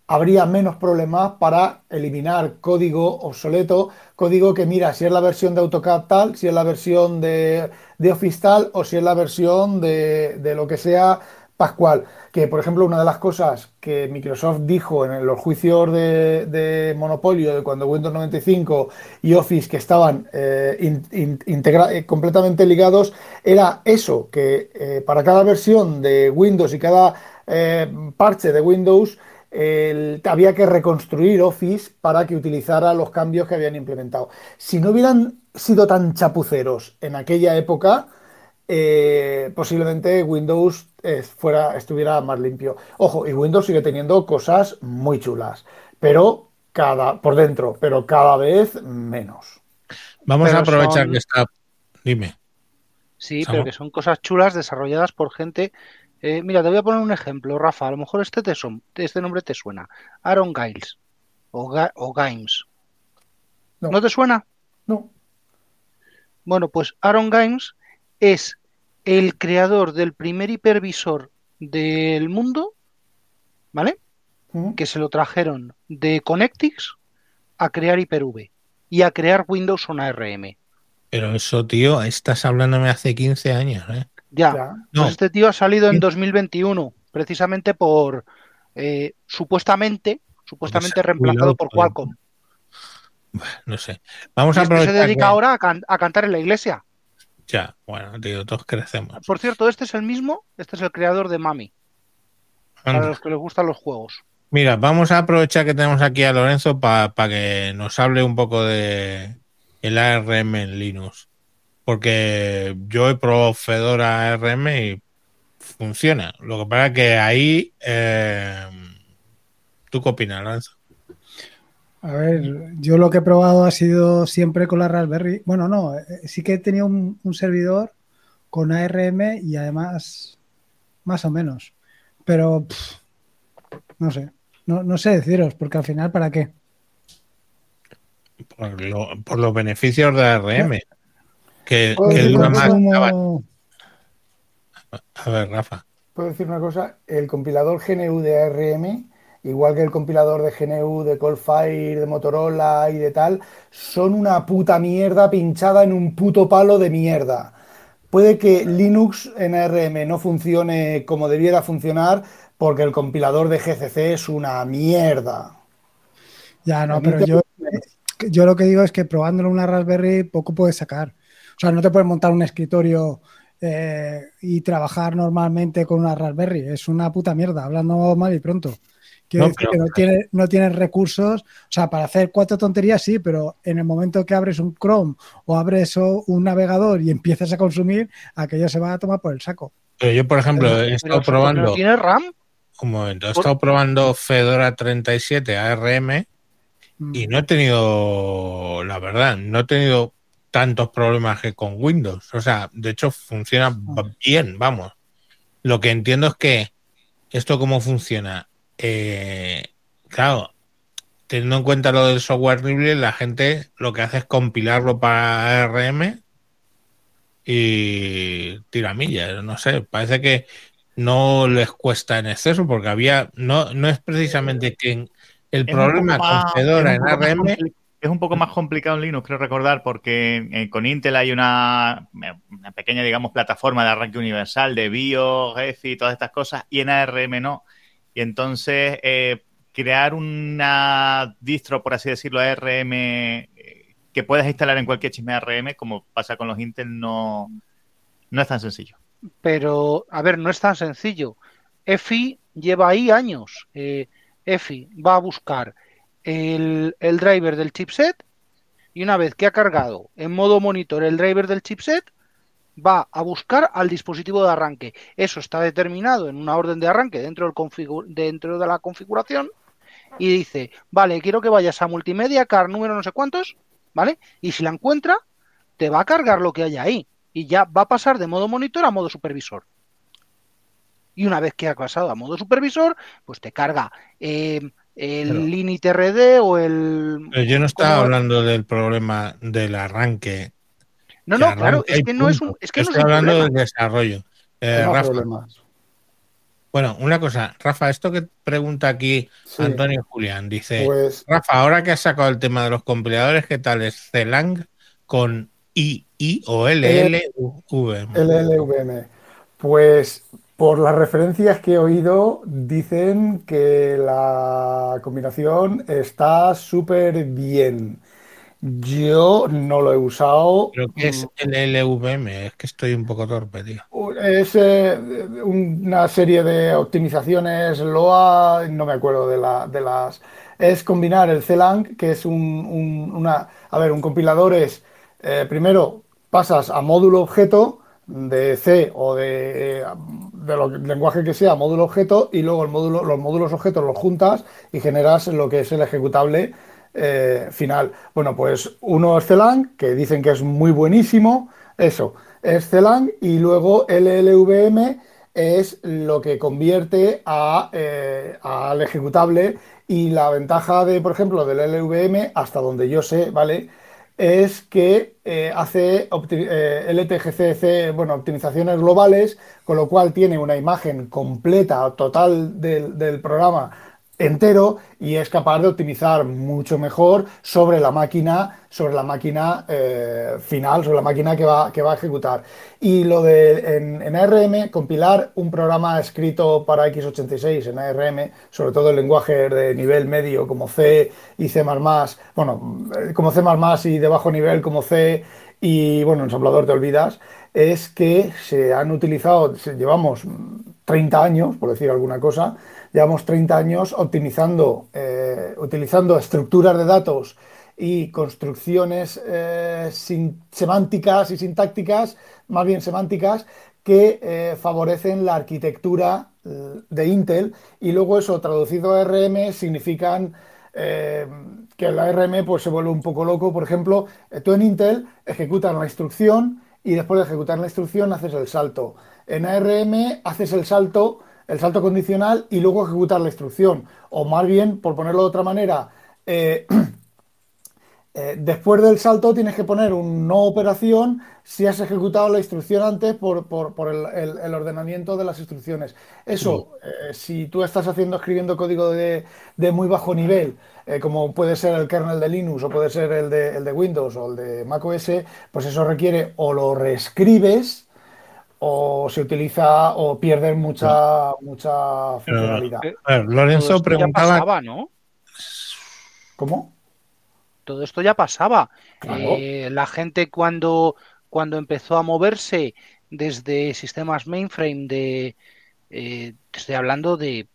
[SPEAKER 3] habría menos problemas para eliminar código obsoleto, código que mira si es la versión de AutoCAD tal, si es la versión de, de Office tal o si es la versión de, de lo que sea Pascual, que por ejemplo una de las cosas que Microsoft dijo en los juicios de, monopolio de cuando Windows 95 y Office que estaban eh, eh, completamente ligados era eso, que eh, para cada versión de Windows y cada parche de Windows había que reconstruir Office para que utilizara los cambios que habían implementado. Si no hubieran sido tan chapuceros en aquella época, posiblemente Windows eh, fuera, estuviera más limpio. Ojo, y Windows sigue teniendo cosas muy chulas, pero cada, por dentro, pero cada vez menos.
[SPEAKER 2] Vamos
[SPEAKER 7] Pero
[SPEAKER 2] a aprovechar
[SPEAKER 7] son-
[SPEAKER 2] que está. Dime.
[SPEAKER 7] Sí,
[SPEAKER 2] Samo.
[SPEAKER 7] pero que son cosas chulas desarrolladas por gente. eh, mira, te voy a poner un ejemplo, Rafa. A lo mejor este, te son, este nombre te suena. Aaron Giles o, Ga- o Gimes.
[SPEAKER 3] No.
[SPEAKER 7] ¿No te suena?
[SPEAKER 3] No.
[SPEAKER 7] Bueno, pues Aaron Gimes es el creador del primer hipervisor del mundo, ¿vale? Que se lo trajeron de Connectix a crear Hyper-V y a crear Windows on ARM.
[SPEAKER 2] Pero eso, tío, estás hablándome hace 15 años, ¿eh?
[SPEAKER 7] Ya,
[SPEAKER 3] Ya.
[SPEAKER 2] No.
[SPEAKER 7] Pues este tío ha salido en
[SPEAKER 2] Sí.
[SPEAKER 7] 2021, precisamente por eh, supuestamente, supuestamente reemplazado por Qualcomm.
[SPEAKER 2] No sé. Vamos
[SPEAKER 7] Y
[SPEAKER 2] a
[SPEAKER 7] este se
[SPEAKER 2] aprovechar.
[SPEAKER 7] dedica
[SPEAKER 2] que-
[SPEAKER 7] ahora a, can- a cantar en la iglesia.
[SPEAKER 2] Ya, bueno, tío, todos crecemos.
[SPEAKER 7] Por cierto, este es el mismo, este es el creador de Mami, para
[SPEAKER 2] Anda.
[SPEAKER 7] los que les gustan los juegos.
[SPEAKER 2] Mira, vamos a aprovechar que tenemos aquí a Lorenzo para que nos hable un poco de el ARM en Linux. Porque yo he probado Fedora ARM y funciona. Lo que pasa es que ahí. eh, ¿Tú qué opinas, Lorenzo?
[SPEAKER 4] A ver, yo lo que he probado ha sido siempre con la Raspberry. Bueno, no, eh, sí que he tenido un, un servidor con ARM y además más o menos. Pero pff, no sé, no, no sé deciros, porque al final, ¿para qué?
[SPEAKER 2] Por, lo- por los beneficios de ARM. Que, que
[SPEAKER 3] decir
[SPEAKER 2] dura más. A ver, Rafa.
[SPEAKER 3] Puedo decir una cosa, el compilador GNU de ARM, igual que el compilador de GNU de Coldfire, de Motorola y de tal, son una puta mierda pinchada en un puto palo de mierda. Puede que Linux en ARM no funcione como debiera funcionar porque el compilador de GCC es una mierda.
[SPEAKER 4] Ya, no, pero yo, yo lo que digo es que probándolo en una Raspberry poco puedes sacar. O sea, no te puedes montar un escritorio eh, y trabajar normalmente con una Raspberry. Es una puta mierda, hablando mal y pronto. Quiero
[SPEAKER 2] No,
[SPEAKER 4] decir
[SPEAKER 2] pero-
[SPEAKER 4] que no tienes, no tienes recursos. O sea, para hacer cuatro tonterías sí, pero en el momento que abres un Chrome o abres o- un navegador y empiezas a consumir, aquello se va a tomar por el saco.
[SPEAKER 2] Pero yo, por ejemplo, he estado probando.
[SPEAKER 7] ¿No tiene RAM?
[SPEAKER 2] Un momento, he
[SPEAKER 7] Por-
[SPEAKER 2] estado probando Fedora 37 ARM
[SPEAKER 4] Mm.
[SPEAKER 2] y no he tenido, la verdad, no he tenido tantos problemas que con Windows. O sea, de hecho funciona bien, vamos. Lo que entiendo es que esto cómo funciona. Eh, claro, teniendo en cuenta lo del software libre, la gente lo que hace es compilarlo para ARM y tiramillas. No sé, parece que no les cuesta en exceso porque había, no, no es precisamente que en- el
[SPEAKER 6] Es
[SPEAKER 2] problema con Fedora en ARM
[SPEAKER 6] Es un poco más complicado en Linux, creo recordar, porque eh, con Intel hay una, una pequeña, digamos, plataforma de arranque universal de BIOS, GEFI y todas estas cosas, y en ARM no. Y entonces, eh, crear una distro, por así decirlo, ARM, eh, que puedas instalar en cualquier chisme ARM, como pasa con los Intel, no, no es tan sencillo.
[SPEAKER 7] Pero, a ver, no es tan sencillo. EFI lleva ahí años. Eh, EFI va a buscar el, el driver del chipset y una vez que ha cargado en modo monitor el driver del chipset, va a buscar al dispositivo de arranque. Eso está determinado en una orden de arranque dentro, del dentro de la configuración y dice, vale, quiero que vayas a multimedia, car número no sé cuántos, ¿vale? Y si la encuentra, te va a cargar lo que hay ahí y ya va a pasar de modo monitor a modo supervisor. Y una vez que ha pasado a modo supervisor, pues te carga eh, el
[SPEAKER 2] Pero-
[SPEAKER 7] LiniTRD o el...
[SPEAKER 2] Pero yo no estaba hablando del problema del arranque.
[SPEAKER 7] No, no, claro, es que no es un, es que no es
[SPEAKER 2] Estoy hablando del desarrollo. Eh, Rafa, bueno, una cosa, Rafa, esto que pregunta aquí
[SPEAKER 3] Sí,
[SPEAKER 2] Antonio Julián, dice,
[SPEAKER 3] pues
[SPEAKER 2] Rafa, ahora que has sacado el tema de los compiladores, ¿qué tal es Celang con II o LLV?
[SPEAKER 3] LLVM. Pues Por las referencias que he oído, dicen que la combinación está súper bien. Yo no lo he usado.
[SPEAKER 2] Creo que es el LVM, es que estoy un poco torpe, tío.
[SPEAKER 3] Es eh, una serie de optimizaciones LOA, no me acuerdo de, la- de las... Es combinar el CLang, que es un, un- una... A ver, un compilador es, eh, primero pasas a módulo objeto de C o de, eh, de lo, lenguaje que sea, módulo objeto, y luego el módulo, los módulos objetos los juntas y generas lo que es el ejecutable eh, final. Bueno, pues uno es CLang, que dicen que es muy buenísimo, eso, es CLang, y luego LLVM es lo que convierte a, eh, al ejecutable y la ventaja de, por ejemplo, del LLVM, hasta donde yo sé, ¿vale? Es que eh, hace eh, LTGCC, bueno, optimizaciones globales, con lo cual tiene una imagen completa, total del programa entero y es capaz de optimizar mucho mejor sobre la máquina, sobre la máquina eh, final, sobre la máquina que va, que va a ejecutar. Y lo de en, en ARM, compilar un programa escrito para x86 en ARM, sobre todo el lenguaje de nivel medio como C y C++, bueno, eh, como C++ y de bajo nivel como C y bueno, ensamblador te olvidas, es que se han utilizado, llevamos 30 años, por decir alguna cosa, llevamos 30 años optimizando, eh, utilizando estructuras de datos y construcciones eh, sin- semánticas y sintácticas, más bien semánticas, que eh, favorecen la arquitectura eh, de Intel y luego eso traducido a RM significan que el ARM pues, se vuelve un poco loco. Por ejemplo, tú en Intel ejecutas la instrucción y después de ejecutar la instrucción haces el salto. En ARM haces el salto, el salto condicional y luego ejecutas la instrucción. O más bien, por ponerlo de otra manera, eh, eh, después del salto tienes que poner una no operación si has ejecutado la instrucción antes por, por- por el, el- el ordenamiento de las instrucciones. Eso, eh, si tú estás haciendo, escribiendo código de, de muy bajo nivel, eh, como puede ser el kernel de Linux o puede ser el de, el de Windows o el de macOS, pues eso requiere o lo reescribes o se utiliza o pierdes mucha, mucha funcionalidad.
[SPEAKER 2] A ver,
[SPEAKER 7] Todo
[SPEAKER 2] Lorenzo preguntaba.
[SPEAKER 7] pasaba, ¿no?
[SPEAKER 3] ¿Cómo?
[SPEAKER 7] Todo esto ya pasaba.
[SPEAKER 3] Claro.
[SPEAKER 7] Eh, la gente cuando, cuando empezó a moverse desde sistemas mainframe de... eh, estoy hablando de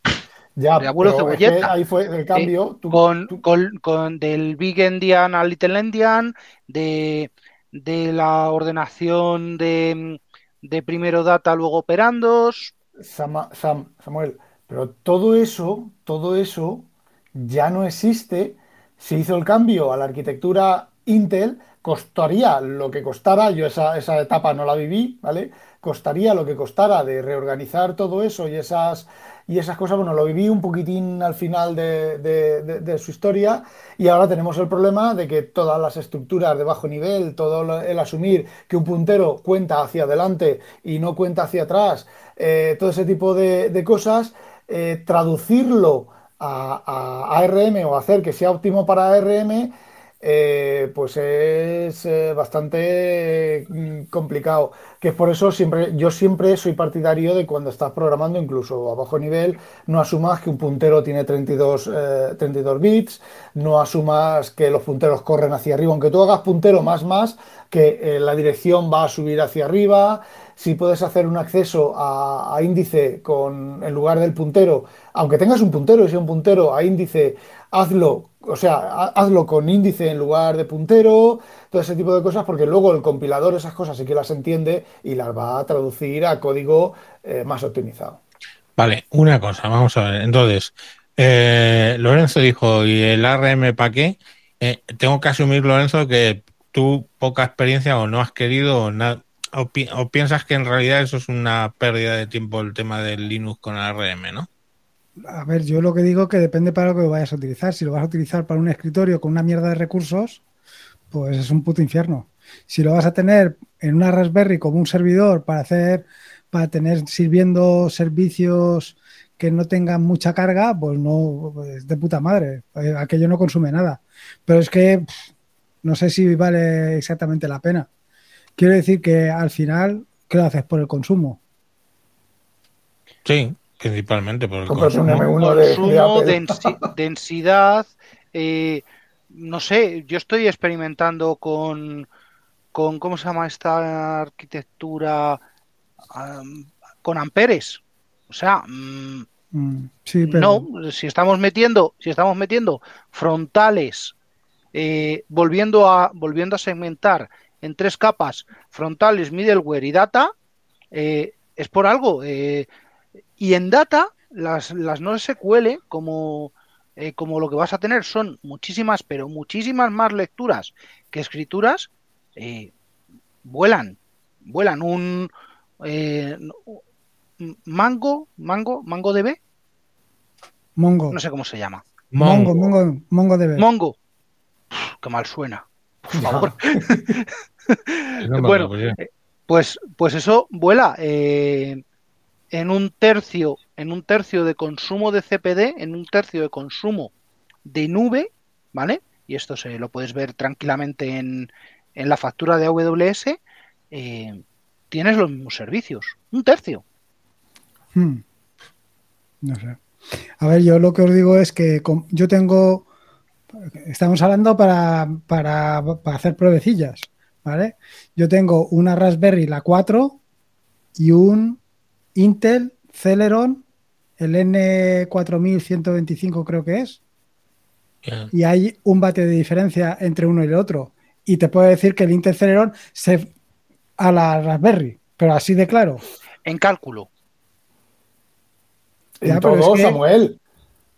[SPEAKER 3] Ya,
[SPEAKER 7] de abuelo
[SPEAKER 3] es que ahí fue el cambio. tú-
[SPEAKER 7] con,
[SPEAKER 3] tú-
[SPEAKER 7] con- con del Big Endian al Little Endian, de, de la ordenación de, de primero data, luego operandos.
[SPEAKER 3] Sam- Samuel, pero todo eso, todo eso ya no existe. Se hizo el cambio a la arquitectura Intel, costaría lo que costara, yo esa, esa etapa no la viví, ¿vale? Costaría lo que costara de reorganizar todo eso y esas, y esas cosas, bueno, lo viví un poquitín al final de, de- su historia y ahora tenemos el problema de que todas las estructuras de bajo nivel, todo el asumir que un puntero cuenta hacia adelante y no cuenta hacia atrás, eh, todo ese tipo de, de cosas, eh, traducirlo a, ARM o hacer que sea óptimo para ARM, eh, pues es eh, bastante mm, complicado. Que es por eso siempre, yo siempre soy partidario de cuando estás programando, incluso a bajo nivel, no asumas que un puntero tiene 32, eh, 32 bits, no asumas que los punteros corren hacia arriba, aunque tú hagas puntero más más, que eh, la dirección va a subir hacia arriba. Si puedes hacer un acceso a, índice con, en lugar del puntero, aunque tengas un puntero y sea un puntero a índice, hazlo, o sea, ha- hazlo con índice en lugar de puntero, todo ese tipo de cosas, porque luego el compilador esas cosas sí que las entiende y las va a traducir a código eh, más optimizado.
[SPEAKER 2] Vale, una cosa, vamos a ver. Entonces, eh, Lorenzo dijo, ¿y el ARM para qué? Eh, tengo que asumir, Lorenzo, que tú poca experiencia o no has querido o, o, pi- o piensas que en realidad eso es una pérdida de tiempo el tema del Linux con ARM, ¿no?
[SPEAKER 4] A ver, yo lo que digo es que depende para lo que lo vayas a utilizar. Si lo vas a utilizar para un escritorio con una mierda de recursos, pues es un puto infierno. Si lo vas a tener en una Raspberry como un servidor para hacer, para tener sirviendo servicios que no tengan mucha carga, pues no, es de puta madre. Eh, Aquello no consume nada. Pero es que no sé si vale exactamente la pena. Quiero decir que al final, ¿qué lo haces por el consumo?
[SPEAKER 2] Sí, principalmente por el
[SPEAKER 3] un
[SPEAKER 2] consumo.
[SPEAKER 3] M1 de, de
[SPEAKER 7] consumo, densi- densidad, eh, no sé, yo estoy experimentando con, con ¿cómo se llama esta arquitectura? Con amperes. O sea, mm,
[SPEAKER 4] Mm, Sí, pero
[SPEAKER 7] no, si estamos metiendo, si estamos metiendo frontales, eh, volviendo a, volviendo a segmentar en tres capas, frontales, middleware y data, eh, es por algo. eh, y en data, las, las no SQL, como, eh, como lo que vas a tener son muchísimas, pero muchísimas más lecturas que escrituras, eh, vuelan, vuelan. Un eh, Mango, Mango, MongoDB,
[SPEAKER 4] Mongo.
[SPEAKER 7] no sé cómo se llama.
[SPEAKER 4] Mongo, Mongo, MongoDB.
[SPEAKER 7] Mongo. Uf, qué mal suena. Por favor. Bueno,
[SPEAKER 2] puse.
[SPEAKER 7] Pues, pues eso vuela eh, en un tercio, en un tercio de consumo de CPD, en un tercio de consumo de nube, ¿vale? Y esto se lo puedes ver tranquilamente en, en la factura de AWS. eh, tienes los mismos servicios, un tercio.
[SPEAKER 4] Hmm. No sé. A ver, yo lo que os digo es que yo tengo. Estamos hablando para, para, para hacer pruebecillas, ¿vale? Yo tengo una Raspberry, la 4, y un Intel Celeron, el N4125 creo que es, y hay un bate de diferencia entre uno y el otro. Y te puedo decir que el Intel Celeron se a la Raspberry, pero así de claro.
[SPEAKER 7] En cálculo.
[SPEAKER 3] En
[SPEAKER 4] Ya, pero
[SPEAKER 3] todo,
[SPEAKER 4] es que-
[SPEAKER 3] Samuel.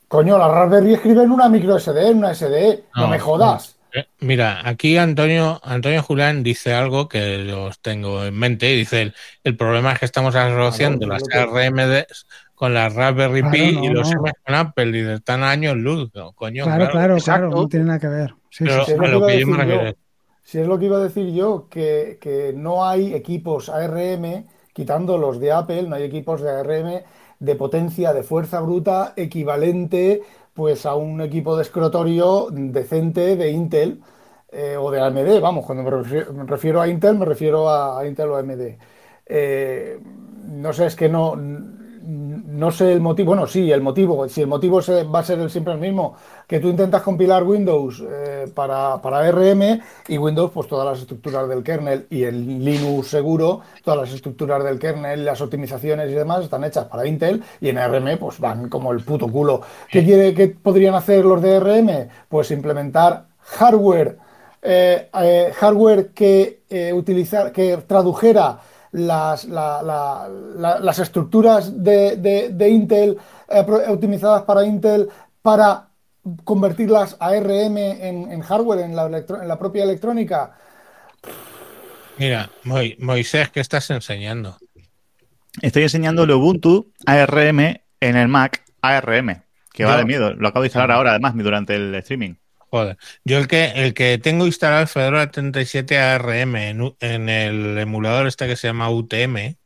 [SPEAKER 3] Coño, la Raspberry escribe en una micro SD, en una SD. No,
[SPEAKER 2] No,
[SPEAKER 3] me jodas.
[SPEAKER 2] Eh, Mira, aquí Antonio, Antonio Julián dice algo que los tengo en mente. Dice, el, el problema es que estamos asociando
[SPEAKER 3] Claro,
[SPEAKER 2] las RMDs con las Raspberry
[SPEAKER 4] Claro,
[SPEAKER 2] Pi
[SPEAKER 4] no,
[SPEAKER 2] y los
[SPEAKER 4] no.
[SPEAKER 2] M con Apple. Y están años luz, no, coño.
[SPEAKER 4] Claro, claro, claro, no tiene nada que ver. Sí,
[SPEAKER 2] Pero
[SPEAKER 4] sí, sí.
[SPEAKER 3] Es lo
[SPEAKER 2] a
[SPEAKER 3] que
[SPEAKER 2] lo
[SPEAKER 3] iba a
[SPEAKER 2] que yo me
[SPEAKER 3] decir yo.
[SPEAKER 2] refiero.
[SPEAKER 3] Si es lo que iba a decir yo, que, que no hay equipos ARM, quitando los de Apple, no hay equipos de ARM de potencia, de fuerza bruta, equivalente pues a un equipo de escritorio decente de Intel eh, o de AMD. Vamos, cuando me refiero, me refiero a Intel, me refiero a, Intel o AMD. Eh, no sé, es que no, no sé el motivo. Bueno, sí, el motivo. Si el motivo se- va a ser el- siempre el mismo, que tú intentas compilar Windows eh, para, para ARM y Windows, pues todas las estructuras del kernel y el Linux seguro, todas las estructuras del kernel, las optimizaciones y demás están hechas para Intel y en ARM pues van como el puto culo. ¿Qué quiere, qué podrían hacer los de ARM? Pues implementar hardware eh, eh, hardware que utilizar, que tradujera las, la- la- la- las estructuras de, de- de Intel eh, optimizadas para Intel para convertirlas a ARM en, en hardware, en la, electro- en la propia electrónica.
[SPEAKER 2] Mira, Mo- Moisés, ¿qué estás enseñando?
[SPEAKER 6] Estoy enseñando el Ubuntu ARM en el Mac ARM, que va
[SPEAKER 2] Yo-
[SPEAKER 6] de miedo. Lo acabo de instalar ahora, además, durante el streaming.
[SPEAKER 2] Joder. Yo el que, el que tengo instalado es Fedora 37 ARM en, en el emulador este que se llama UTM.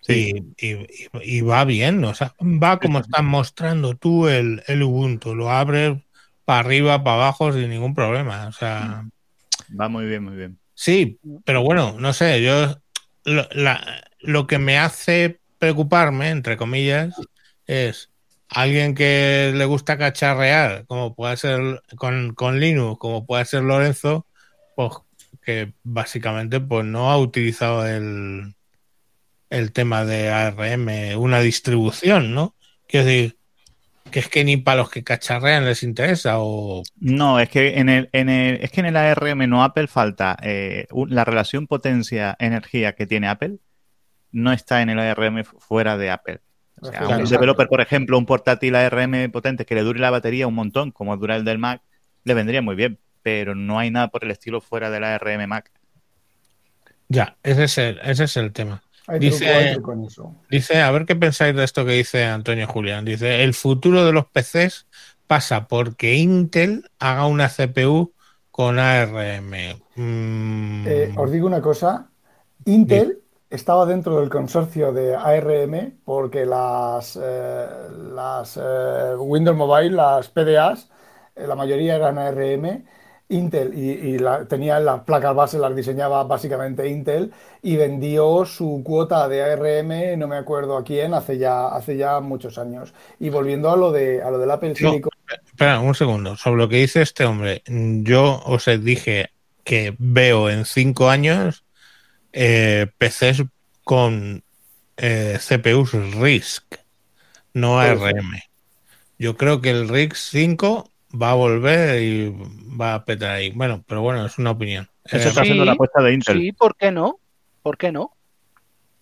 [SPEAKER 6] Sí.
[SPEAKER 2] Y, y- y va bien, o sea, va como estás mostrando tú el, el Ubuntu, lo abres para arriba, para abajo sin ningún problema. O sea,
[SPEAKER 6] Va muy bien, muy bien.
[SPEAKER 2] sí, pero bueno, no sé, yo lo, la- lo que me hace preocuparme, entre comillas, es alguien que le gusta cacharrear, como puede ser con, con Linux, como puede ser Lorenzo, pues que básicamente pues no ha utilizado el, el tema de ARM, una distribución, ¿no? Quiero decir, que es que ni para los que cacharrean les interesa o...
[SPEAKER 6] No, es que en el, en el, es que en el ARM no Apple falta eh, la relación potencia-energía que tiene Apple no está en el ARM fuera de Apple. O sea,
[SPEAKER 3] Claro.
[SPEAKER 6] un developer, por ejemplo, un portátil ARM potente que le dure la batería un montón, como dura el del Mac, le vendría muy bien, pero no hay nada por el estilo fuera del ARM Mac.
[SPEAKER 2] Ya, ese es el, ese es el tema.
[SPEAKER 3] Hay
[SPEAKER 2] Dice-. Dice, a ver qué pensáis de esto que dice Antonio Julián. Dice, el futuro de los PCs pasa porque Intel haga una CPU con ARM. Mm,
[SPEAKER 3] Eh, os digo una cosa, Intel estaba dentro del consorcio de ARM porque las, eh, las eh, Windows Mobile, las PDAs, eh, la mayoría eran ARM Intel y, y la- tenía las placas base, las diseñaba básicamente Intel y vendió su cuota de ARM, no me acuerdo a quién, hace ya, hace ya muchos años. Y volviendo a lo de, a lo del Apple Silicon,
[SPEAKER 2] Espera, un segundo. Sobre lo que dice este hombre, yo os dije que veo en cinco años eh, PCs con eh, CPUs RISC, no. ARM. Yo creo que el RISC 5 va a volver y va a petar ahí. Bueno, pero bueno, es una opinión.
[SPEAKER 6] Eso
[SPEAKER 2] Eh,
[SPEAKER 6] está haciendo
[SPEAKER 7] Sí,
[SPEAKER 6] la apuesta de Intel.
[SPEAKER 7] Sí, ¿por qué no? ¿Por qué no?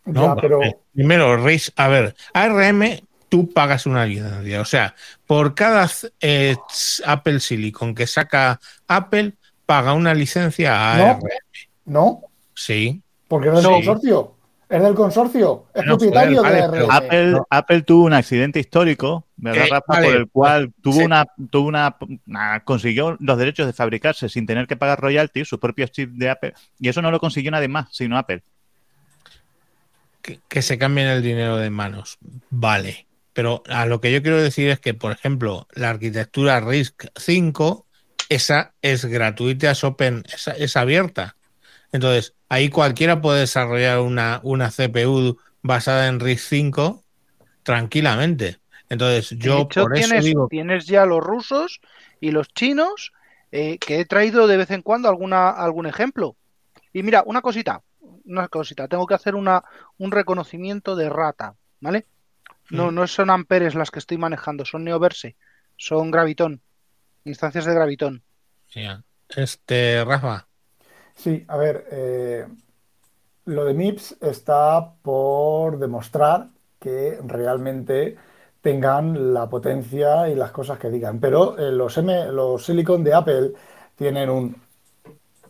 [SPEAKER 2] No,
[SPEAKER 3] ya, pero
[SPEAKER 2] eh, primero, RIS, a ver, ARM, tú pagas una licencia. O sea, por cada eh, Apple Silicon que saca Apple, paga una licencia a
[SPEAKER 3] No.
[SPEAKER 2] ARM.
[SPEAKER 3] no,
[SPEAKER 2] Sí.
[SPEAKER 3] Porque no es del
[SPEAKER 2] Sí.
[SPEAKER 3] consorcio. Es del consorcio, es
[SPEAKER 2] No,
[SPEAKER 3] propietario
[SPEAKER 2] joder,
[SPEAKER 3] de
[SPEAKER 2] vale.
[SPEAKER 6] Apple,
[SPEAKER 2] No.
[SPEAKER 6] Apple tuvo un accidente histórico, ¿verdad,
[SPEAKER 2] Eh,
[SPEAKER 6] Rafa?
[SPEAKER 2] vale.
[SPEAKER 6] Por el cual tuvo
[SPEAKER 2] Sí.
[SPEAKER 6] una, tuvo una, una- consiguió los derechos de fabricarse sin tener que pagar royalties, sus propios chips de Apple, y eso no lo consiguió nadie más, sino Apple.
[SPEAKER 2] que, que se cambien el dinero de manos. Vale. Pero a lo que yo quiero decir es que, por ejemplo, la arquitectura RISC 5, esa es gratuita, es open, es, es abierta. Entonces, ahí cualquiera puede desarrollar una, una CPU basada en RISC 5 tranquilamente. Entonces, yo
[SPEAKER 7] hecho,
[SPEAKER 2] por eso
[SPEAKER 7] tienes,
[SPEAKER 2] digo
[SPEAKER 7] tienes ya los rusos y los chinos, eh, que he traído de vez en cuando alguna, algún ejemplo. Y mira, una cosita, una cosita, tengo que hacer una, un reconocimiento de rata, ¿vale? No,
[SPEAKER 2] Mm.
[SPEAKER 7] no son amperes las que estoy manejando, son Neoverse, son Gravitón, instancias de Gravitón.
[SPEAKER 2] Este, Rafa,
[SPEAKER 3] Sí, a ver, eh, lo de MIPS está por demostrar que realmente tengan la potencia y las cosas que digan. Pero eh, los, M, los Silicon de Apple tienen un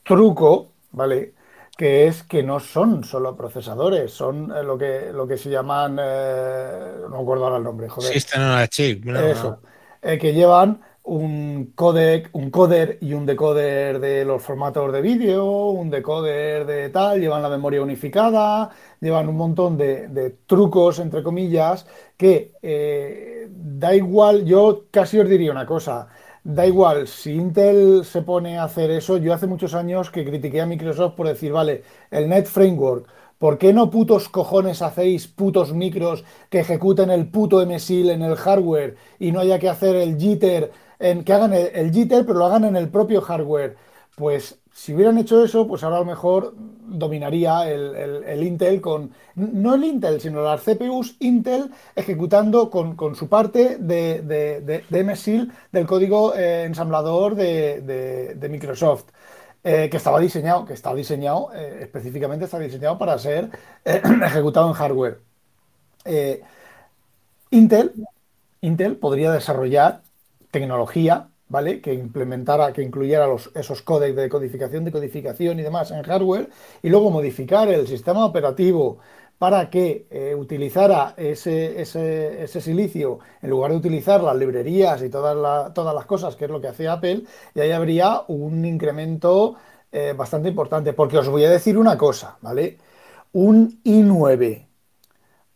[SPEAKER 3] truco, ¿vale? Que es que no son solo procesadores, son eh, lo que, lo que se llaman, eh, no me acuerdo ahora el nombre, joder.
[SPEAKER 2] System on a chip. ¿no?
[SPEAKER 3] Eso, eh, que llevan un codec, un coder y un decoder de los formatos de vídeo, un decoder de tal, llevan la memoria unificada, llevan un montón de, trucos, entre comillas, que eh, da igual, yo casi os diría una cosa, da igual, si Intel se pone a hacer eso, yo hace muchos años que critiqué a Microsoft por decir, vale, el Net Framework, ¿Por qué no putos cojones hacéis putos micros que ejecuten el puto MSIL en el hardware y no haya que hacer el jitter, en, que hagan el, el pero lo hagan en el propio hardware? Pues si hubieran hecho eso, pues ahora a lo mejor dominaría el, el- el Intel con, no el Intel, sino las CPUs Intel ejecutando con, con su parte de, de, de- MSIL del código eh, ensamblador de, de- Microsoft eh, que estaba diseñado, que estaba diseñado, eh, específicamente está diseñado para ser ejecutado en hardware. Intel, Intel podría desarrollar tecnología, ¿vale? Que implementara, que incluyera esos códecs de codificación, de codificación y demás en hardware, y luego modificar el sistema operativo para que eh, utilizara ese, ese, ese silicio en lugar de utilizar las librerías y todas, la- todas las cosas, que es lo que hace Apple, y ahí habría un incremento eh, bastante importante. Porque os voy a decir una cosa, ¿vale? Un i9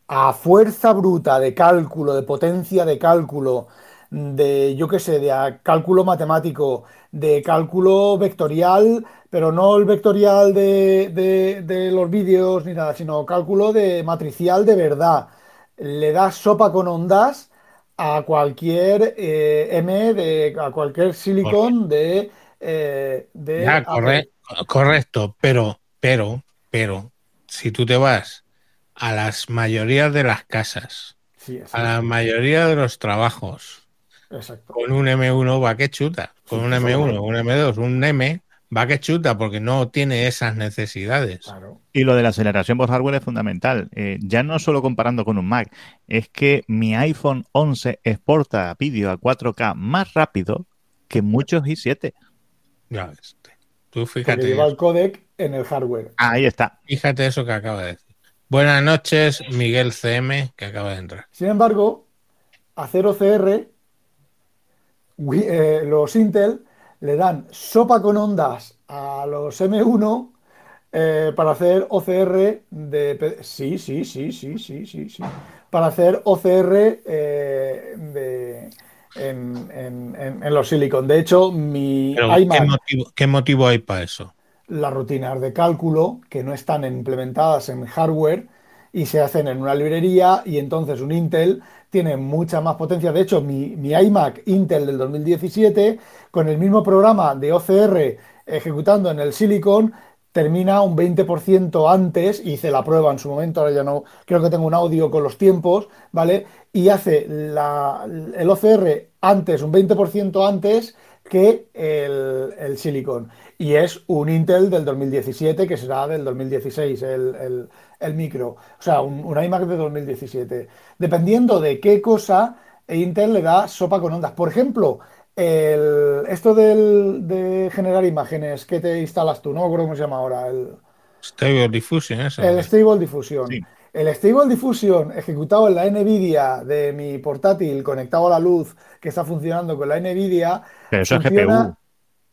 [SPEAKER 3] a fuerza bruta de cálculo, de potencia de cálculo, de, yo qué sé, de cálculo matemático, de cálculo vectorial, pero no el vectorial de, de- de los vídeos ni nada, sino cálculo de matricial de verdad. Le das sopa con ondas a cualquier eh, M, de, a cualquier silicon de, eh, de
[SPEAKER 2] Ya,
[SPEAKER 3] Apple.
[SPEAKER 2] corre- correcto, pero, pero, pero, si tú te vas a las mayorías de las casas,
[SPEAKER 3] sí,
[SPEAKER 2] a la mayoría de los trabajos,
[SPEAKER 3] exacto.
[SPEAKER 2] con un M1 va que chuta, con
[SPEAKER 3] Sí,
[SPEAKER 2] un
[SPEAKER 3] por
[SPEAKER 2] M1,
[SPEAKER 3] favor.
[SPEAKER 2] un M2, un M va que chuta porque no tiene esas necesidades.
[SPEAKER 3] Claro.
[SPEAKER 6] Y lo de la aceleración por hardware es fundamental. Eh, ya no solo comparando con un Mac, es que mi iPhone 11 exporta vídeo a 4K más rápido que muchos i7.
[SPEAKER 2] Ya ves, Tú
[SPEAKER 3] Porque
[SPEAKER 2] fíjate,
[SPEAKER 3] lleva el codec en el hardware.
[SPEAKER 6] Ahí está.
[SPEAKER 2] fíjate eso que acaba de decir. Buenas noches, Miguel CM, que acaba de entrar.
[SPEAKER 3] Sin embargo, hacer OCR, wi- eh, los Intel le dan sopa con ondas a los M1 eh, para hacer OCR de... Sí, sí, sí, sí, sí, sí, sí. Para hacer OCR eh, de, en, en- en- en los silicon. De hecho, mi
[SPEAKER 2] Pero, ¿qué,
[SPEAKER 3] iMac,
[SPEAKER 2] motivo, qué motivo hay para eso?
[SPEAKER 3] las rutinas de cálculo que no están implementadas en hardware y se hacen en una librería y entonces un Intel tiene mucha más potencia. De hecho, mi, mi iMac Intel del 2017 con el mismo programa de OCR ejecutando en el Silicon termina un 20% antes, hice la prueba en su momento, ahora ya no, creo que tengo un audio con los tiempos, ¿vale? Y hace la- el OCR antes, un 20% antes que el, el Silicon. Y es un Intel del 2017, que será del 2016, el, el- el micro. O sea, un, un iMac de 2017. Dependiendo de qué cosa, Intel le da sopa con ondas. Por ejemplo, el- esto del- de generar imágenes que te instalas tú, no me acuerdo cómo se llama ahora. El,
[SPEAKER 2] Stable Diffusion, eso.
[SPEAKER 3] el Stable Diffusion.
[SPEAKER 6] Sí.
[SPEAKER 3] El Stable Diffusion ejecutado en la NVIDIA de mi portátil conectado a la luz que está funcionando con la NVIDIA
[SPEAKER 6] Pero eso es
[SPEAKER 3] funciona
[SPEAKER 6] GPU.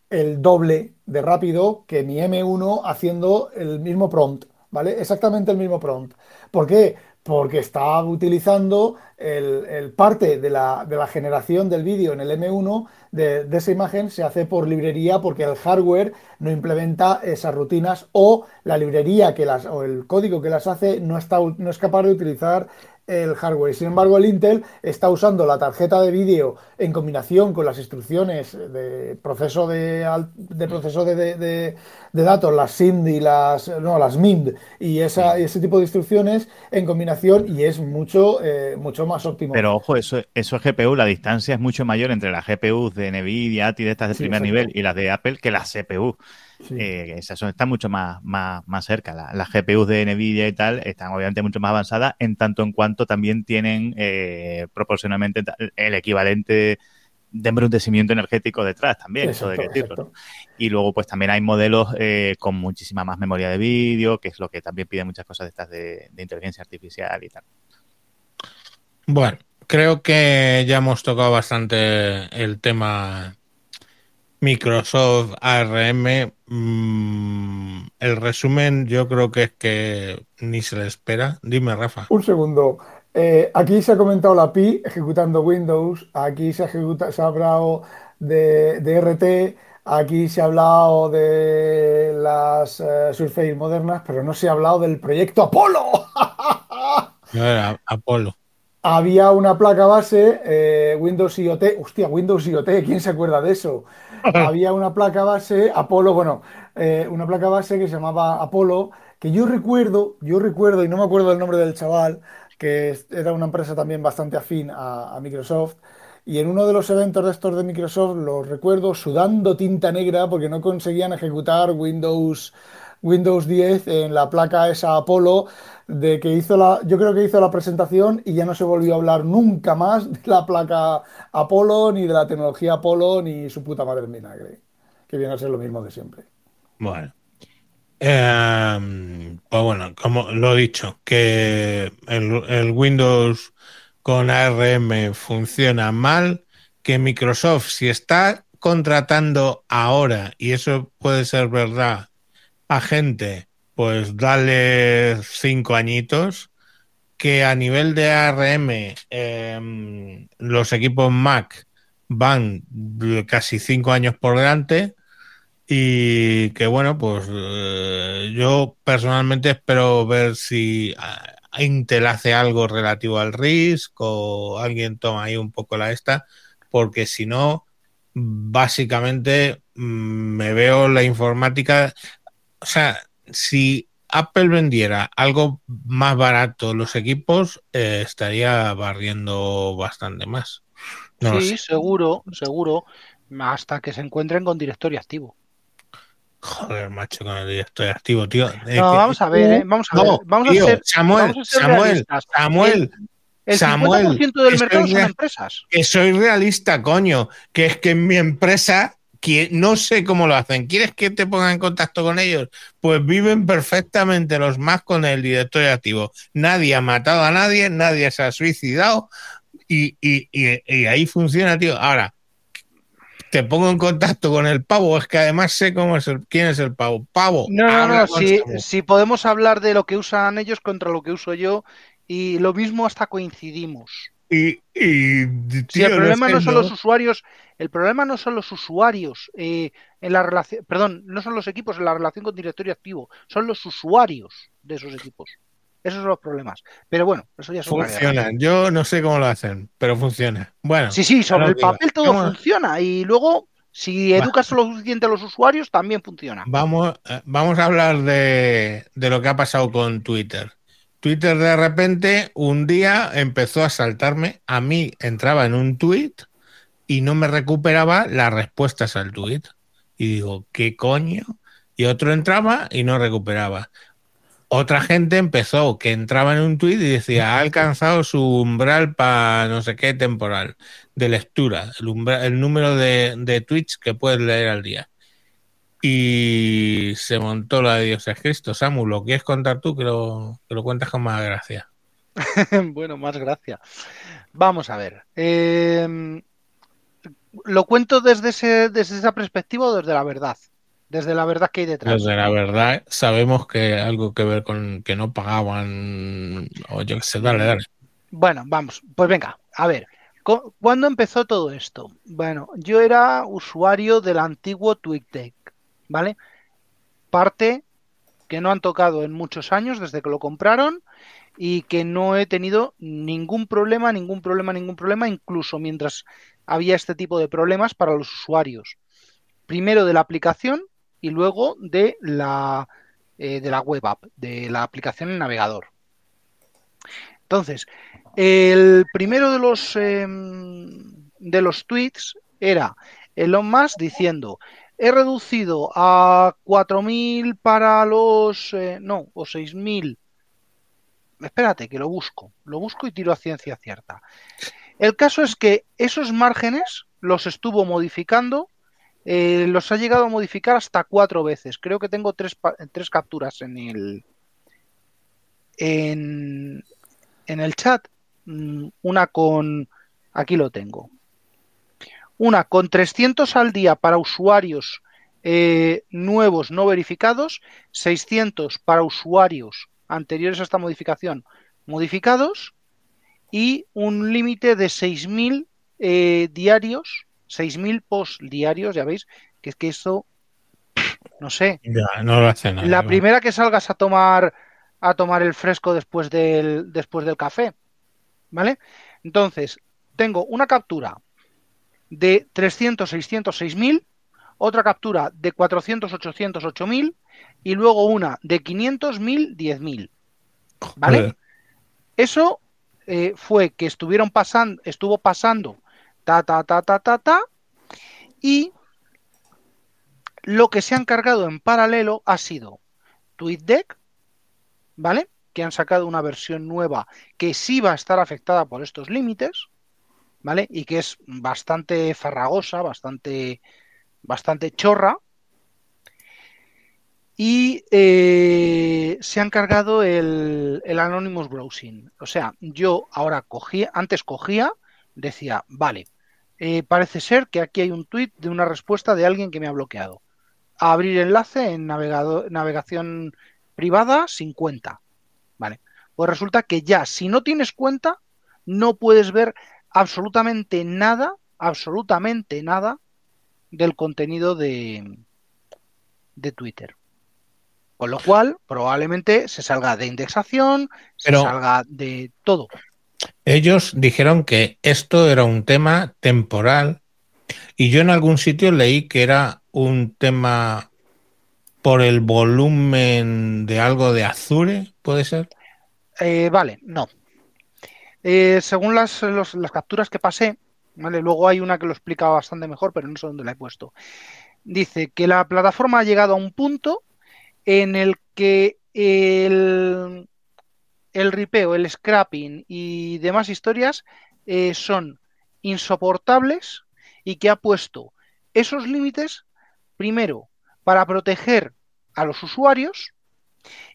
[SPEAKER 3] el doble de rápido que mi M1 haciendo el mismo prompt, ¿vale? Exactamente el mismo prompt. ¿Por qué? Porque está utilizando el, el parte de la, de la generación del vídeo en el M1 de, de esa imagen se hace por librería porque el hardware no implementa esas rutinas o la librería que las o el código que las hace no está no es capaz de utilizar el hardware. Sin embargo, el Intel está usando la tarjeta de vídeo en combinación con las instrucciones de proceso de, de proceso de, de- de- datos, las SIMD y las no, las MIMD y esa, ese tipo de instrucciones en combinación y es mucho eh, mucho más óptimo.
[SPEAKER 6] Pero ojo, eso, eso es GPU, la distancia es mucho mayor entre las GPUs de Nvidia, ATI de estas de
[SPEAKER 3] Sí,
[SPEAKER 6] primer nivel y las de Apple que las CPU.
[SPEAKER 3] Sí.
[SPEAKER 6] Eh, esas son, están mucho más, más, más cerca. La- las GPUs de Nvidia y tal están obviamente mucho más avanzadas en tanto en cuanto también tienen eh, proporcionalmente el equivalente de embrutecimiento energético detrás también, eso hay que decirlo. Y luego, pues también hay modelos eh, con muchísima más memoria de vídeo, que es lo que también pide muchas cosas de estas de, de inteligencia artificial y tal.
[SPEAKER 2] Bueno, creo que ya hemos tocado bastante el tema Microsoft ARM. Mm, el resumen yo creo que es que ni se le espera. Dime, Rafa.
[SPEAKER 3] Un segundo. Eh, aquí se ha comentado la PI ejecutando Windows, aquí se ha, ejecuta- se ha hablado de, de RT, aquí se ha hablado de las eh, Surface modernas, pero no se ha hablado del proyecto Apolo.
[SPEAKER 2] Apolo.
[SPEAKER 3] Había una placa base, eh, Windows IoT, hostia, Windows IoT, ¿quién se acuerda de eso? Había una placa base, Apolo, bueno, eh, una placa base que se llamaba Apolo, que yo recuerdo, yo recuerdo, y no me acuerdo el nombre del chaval, que era una empresa también bastante afín a, Microsoft, y en uno de los eventos de estos de Microsoft los recuerdo sudando tinta negra porque no conseguían ejecutar Windows, Windows 10 en la placa esa Apolo, de que hizo la, yo creo que hizo la presentación y ya no se volvió a hablar nunca más de la placa Apolo, ni de la tecnología Apolo, ni su puta madre en vinagre, que viene a ser lo mismo de siempre.
[SPEAKER 2] Bueno. Eh, pues bueno, como lo he dicho, que el, el Windows con ARM funciona mal, que Microsoft si está contratando ahora, y eso puede ser verdad, a gente, pues dale cinco añitos, que a nivel de ARM eh, los equipos Mac van casi cinco años por delante y que bueno, pues eh, yo personalmente espero ver si Intel hace algo relativo al RISC o alguien toma ahí un poco la esta, porque si no, básicamente mm, me veo la informática, o sea, si Apple vendiera algo más barato los equipos, eh, estaría barriendo bastante más. No
[SPEAKER 7] sí, seguro, seguro, hasta que se encuentren con directorio activo.
[SPEAKER 2] Joder, macho, con el directorio activo, tío. Eh,
[SPEAKER 7] No, vamos a ver, ¿eh? vamos a
[SPEAKER 2] No,
[SPEAKER 7] ver, vamos
[SPEAKER 2] tío,
[SPEAKER 7] a ser,
[SPEAKER 2] Samuel,
[SPEAKER 7] vamos a ser
[SPEAKER 2] Samuel. Samuel,
[SPEAKER 7] El
[SPEAKER 2] Samuel,
[SPEAKER 7] 50% del mercado son empresas.
[SPEAKER 2] que soy realista, coño, que es que en mi empresa, no sé cómo lo hacen, ¿quieres que te ponga en contacto con ellos? Pues viven perfectamente los más con el directorio activo. Nadie ha matado a nadie, nadie se ha suicidado y, y- y- y ahí funciona, tío. Ahora, te pongo en contacto con el pavo, es que además sé cómo es el, quién es el pavo. Pavo.
[SPEAKER 7] No, no, no, si,
[SPEAKER 2] Samuel.
[SPEAKER 7] si podemos hablar de lo que usan ellos contra lo que uso yo y lo mismo hasta coincidimos.
[SPEAKER 2] Y, y,
[SPEAKER 7] el
[SPEAKER 2] no
[SPEAKER 7] problema no son
[SPEAKER 2] ¿no?
[SPEAKER 7] los usuarios, el problema no son los usuarios eh, en la relación, perdón, no son los equipos en la relación con directorio activo, son los usuarios de esos equipos. Esos son los problemas. Pero bueno, eso ya.
[SPEAKER 2] Funcionan. Yo no sé cómo lo hacen, pero funciona. Bueno,
[SPEAKER 7] Sí, sí, sobre el papel todo
[SPEAKER 2] Vamos-
[SPEAKER 7] funciona y luego si
[SPEAKER 2] Va.
[SPEAKER 7] educas lo suficiente a los usuarios también funciona.
[SPEAKER 2] Vamos, eh, vamos a hablar de, de lo que ha pasado con Twitter. Twitter de repente un día empezó a saltarme, a mí entraba en un tweet y no me recuperaba las respuestas al tweet. Y digo, ¿qué coño? Y otro entraba y no recuperaba. Otra gente empezó que entraba en un tweet y decía, ha alcanzado su umbral para no sé qué temporal de lectura, el, umbra- el número de, de tweets que puedes leer al día. Y se montó la de Dios es Cristo. Samu, ¿lo quieres contar tú? Que lo, que lo cuentas con más gracia.
[SPEAKER 7] bueno, más gracia. Vamos a ver. eh, ¿Lo cuento desde, ese, desde esa perspectiva o desde la verdad? Desde la verdad que hay detrás.
[SPEAKER 2] Desde la verdad, sabemos que algo que ver con que no pagaban, o yo qué sé, dale, dale.
[SPEAKER 7] Bueno, vamos, pues venga, a ver, cu- ¿cuándo empezó todo esto? Bueno, yo era usuario del antiguo TweetDeck, ¿vale? Parte que no han tocado en muchos años desde que lo compraron y que no he tenido ningún problema, ningún problema, ningún problema, incluso mientras había este tipo de problemas para los usuarios. Primero de la aplicación y luego de la, eh, de la web app, de la aplicación en navegador. Entonces, el primero de los eh, de los tweets era Elon Musk diciendo he reducido a 4.000 para los eh, no o 6.000 espérate que lo busco lo busco y tiro a ciencia cierta. El caso es que esos márgenes los estuvo modificando eh, los ha llegado a modificar hasta cuatro veces. Creo que tengo tres, tres capturas en el en, en el chat. Mm, una con aquí lo tengo una con 300 al día para usuarios eh, nuevos no verificados 600 para usuarios anteriores a esta modificación modificados y un límite de 6.000 eh, diarios 6.000 post diarios ya veis que es que eso no sé
[SPEAKER 2] Ya, no lo hace nada.
[SPEAKER 7] la primera que salgas a tomar a tomar el fresco después del después del café, ¿vale? Entonces, tengo una captura de 300, 600, 6000, otra captura de 400, 800, 8000 y luego una de 500, 1000, 10000. ¿Vale?
[SPEAKER 2] Joder.
[SPEAKER 7] Eso eh, fue que estuvieron pasando, estuvo pasando ta ta ta ta ta ta y lo que se han cargado en paralelo ha sido TweetDeck, ¿vale? Que han sacado una versión nueva que sí va a estar afectada por estos límites, ¿vale? Y que es bastante farragosa, bastante, bastante chorra. Y eh, se han cargado el, el Anonymous Browsing. O sea, yo ahora cogía, antes cogía, decía, vale, eh, parece ser que aquí hay un tweet de una respuesta de alguien que me ha bloqueado. Abrir enlace en navegación privada sin cuenta. Vale. Pues resulta que ya, si no tienes cuenta, no puedes ver absolutamente nada, absolutamente nada del contenido de, de Twitter. Con lo cual, probablemente se salga de indexación,
[SPEAKER 2] Pero-
[SPEAKER 7] se salga de todo.
[SPEAKER 2] Ellos dijeron que esto era un tema temporal y yo en algún sitio leí que era un tema por el volumen de algo de Azure, ¿puede ser?
[SPEAKER 7] Eh, vale, no. Eh, según las, capturas que pasé, ¿vale? Luego hay una que lo explica bastante mejor, pero no sé dónde la he puesto. Dice que la plataforma ha llegado a un punto en el que el, el ripeo, el scrapping y demás historias eh, son insoportables y que ha puesto esos límites, primero, para proteger a los usuarios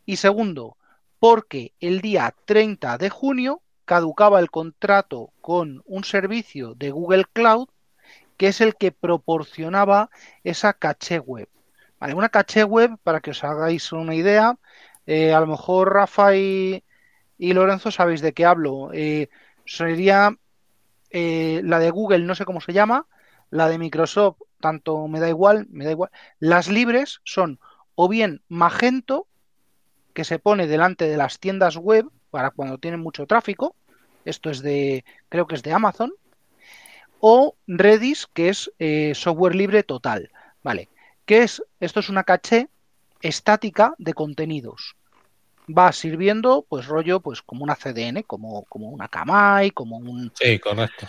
[SPEAKER 7] y segundo, porque el día 30 de junio caducaba el contrato con un servicio de Google Cloud que es el que proporcionaba esa caché web. Vale, una caché web, para que os hagáis una idea, eh, a lo mejor Rafa y, Lorenzo sabéis de qué hablo. Eh, sería eh, la de Google, no sé cómo se llama, la de Microsoft, tanto me da igual, me da igual. Las libres son o bien Magento, que se pone delante de las tiendas web para cuando tienen mucho tráfico, esto es de, creo que es de Amazon, o Redis, que es eh, software libre total. Vale, ¿qué es? Esto es una caché estática de contenidos. Va sirviendo, pues rollo, pues como una CDN, como, como una Kamai, como un...
[SPEAKER 2] Sí, correcto.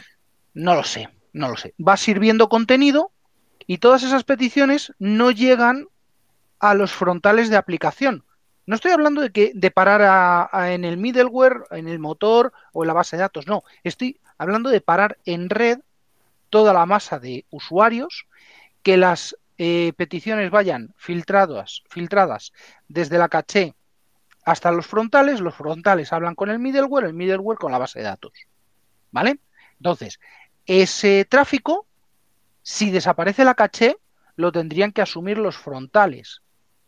[SPEAKER 7] No lo sé, no lo sé. Va sirviendo contenido y todas esas peticiones no llegan a los frontales de aplicación. No estoy hablando de que de parar a- en el middleware, en el motor o en la base de datos. No, estoy hablando de parar en red toda la masa de usuarios, que las eh, peticiones vayan filtradas, filtradas desde la caché hasta los frontales, los frontales hablan con el middleware, el middleware con la base de datos. ¿Vale? Entonces, ese tráfico, si desaparece la caché, lo tendrían que asumir los frontales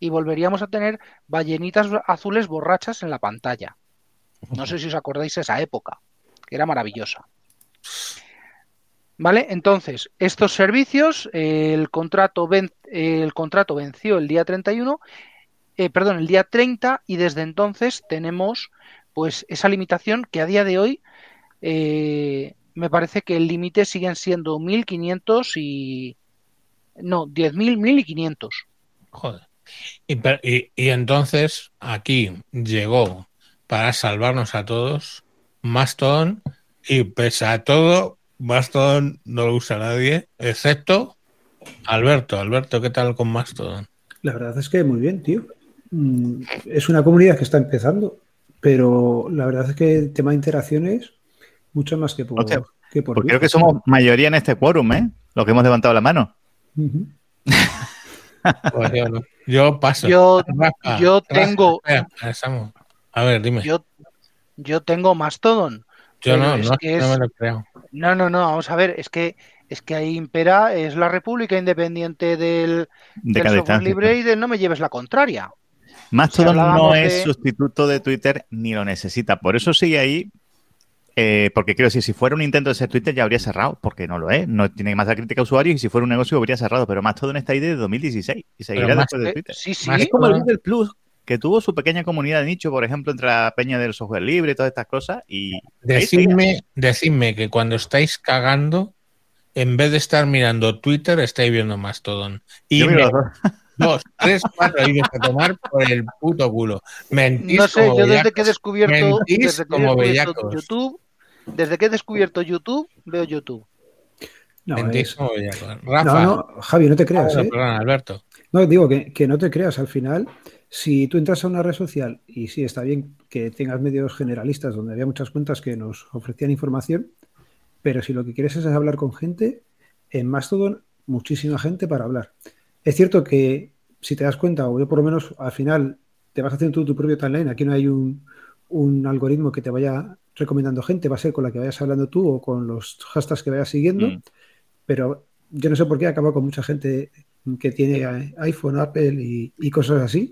[SPEAKER 7] y volveríamos a tener ballenitas azules borrachas en la pantalla. No sé si os acordáis esa época, que era maravillosa. ¿Vale? Entonces, estos servicios, el, contrato ven- el contrato venció el día 31, eh, perdón, el día 30 y desde entonces tenemos pues esa limitación que a día de hoy eh, me parece que el límite siguen siendo 1500 y... No, 10.000, 1.500.
[SPEAKER 2] Joder. Y, per- y- y entonces aquí llegó para salvarnos a todos Mastodon y pese a todo, Mastodon no lo usa nadie, excepto Alberto. Alberto, ¿qué tal con Mastodon?
[SPEAKER 5] La verdad es que muy bien, tío. Mm, Es una comunidad que está empezando, pero la verdad es que el tema de interacciones, mucho más que por,
[SPEAKER 6] Hostia,
[SPEAKER 5] que por
[SPEAKER 6] Porque creo que somos mayoría en este quórum, ¿eh? Los que hemos levantado la mano.
[SPEAKER 2] Pues yo, no. Yo paso.
[SPEAKER 7] Yo,
[SPEAKER 2] Rafa,
[SPEAKER 7] yo
[SPEAKER 2] Rafa,
[SPEAKER 7] tengo,
[SPEAKER 2] espera, Samu. A ver, dime. Yo,
[SPEAKER 7] yo, yo tengo Mastodon. pero
[SPEAKER 2] no,
[SPEAKER 7] es
[SPEAKER 2] no,
[SPEAKER 7] que
[SPEAKER 2] no
[SPEAKER 7] es-
[SPEAKER 2] me lo creo.
[SPEAKER 7] No, no, no, vamos a ver, es que es que ahí impera, es la República Independiente del,
[SPEAKER 6] De
[SPEAKER 7] del software libre y del no me lleves la contraria.
[SPEAKER 6] Mastodon no es
[SPEAKER 7] de-
[SPEAKER 6] sustituto de Twitter ni lo necesita. Por eso sigue ahí. Eh, porque quiero decir, si fuera un intento de ser Twitter ya habría cerrado, porque no lo es. No tiene más crítica a usuarios y si fuera un negocio habría cerrado. Pero Mastodon está ahí desde 2016 y seguirá después de Twitter.
[SPEAKER 7] sí,
[SPEAKER 6] Es como el Google Plus, que tuvo su pequeña comunidad de nicho, por ejemplo, entre la peña del software libre y todas estas cosas. Y.
[SPEAKER 2] Decidme, decidme que cuando estáis cagando, en vez de estar mirando Twitter, estáis viendo Mastodon. Y
[SPEAKER 6] Yo miro
[SPEAKER 2] me-
[SPEAKER 6] los dos.
[SPEAKER 2] dos, tres, cuatro ibas a tomar por el puto culo. Mentís
[SPEAKER 7] No sé,
[SPEAKER 2] como
[SPEAKER 7] yo desde
[SPEAKER 2] bellacos.
[SPEAKER 7] que he descubierto, desde que he
[SPEAKER 2] como
[SPEAKER 7] descubierto. YouTube, desde que he descubierto YouTube, veo YouTube.
[SPEAKER 5] No, es- no,
[SPEAKER 2] Rafa,
[SPEAKER 5] no, Javi, no te creas,
[SPEAKER 2] Ah,
[SPEAKER 5] ¿eh?
[SPEAKER 2] perdón, Alberto.
[SPEAKER 5] No, digo que, que no te creas, al final, si tú entras a una red social, y sí, está bien que tengas medios generalistas donde había muchas cuentas que nos ofrecían información, pero si lo que quieres es hablar con gente, en Mastodon, muchísima gente para hablar. Es cierto que si te das cuenta, o yo por lo menos al final te vas haciendo tú tu propio timeline, aquí no hay un, un algoritmo que te vaya recomendando gente, va a ser con la que vayas hablando tú o con los hashtags que vayas siguiendo,
[SPEAKER 6] Mm.
[SPEAKER 5] pero yo no sé por qué acaba con mucha gente que tiene iPhone, Apple y, y cosas así,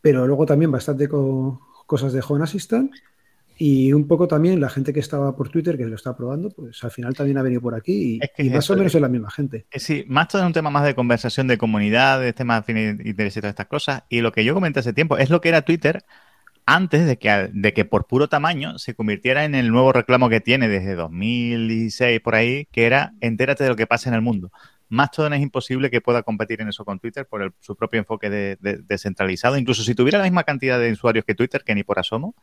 [SPEAKER 5] pero luego también bastante con cosas de Home Assistant y un poco también la gente que estaba por Twitter que lo está probando, pues al final también ha venido por aquí y,
[SPEAKER 6] Es que
[SPEAKER 5] y más
[SPEAKER 6] eso,
[SPEAKER 5] o menos
[SPEAKER 6] es-
[SPEAKER 5] la misma gente.
[SPEAKER 6] Sí, Mastodon es un tema más de conversación, de comunidad, de temas de interés y todas estas cosas. Y lo que yo comenté hace tiempo es lo que era Twitter antes de que, de que por puro tamaño se convirtiera en el nuevo reclamo que tiene desde 2016 por ahí, que era entérate de lo que pasa en el mundo. Mastodon es imposible que pueda competir en eso con Twitter por el- su propio enfoque de- de- descentralizado. Incluso si tuviera la misma cantidad de usuarios que Twitter, que ni por asomo,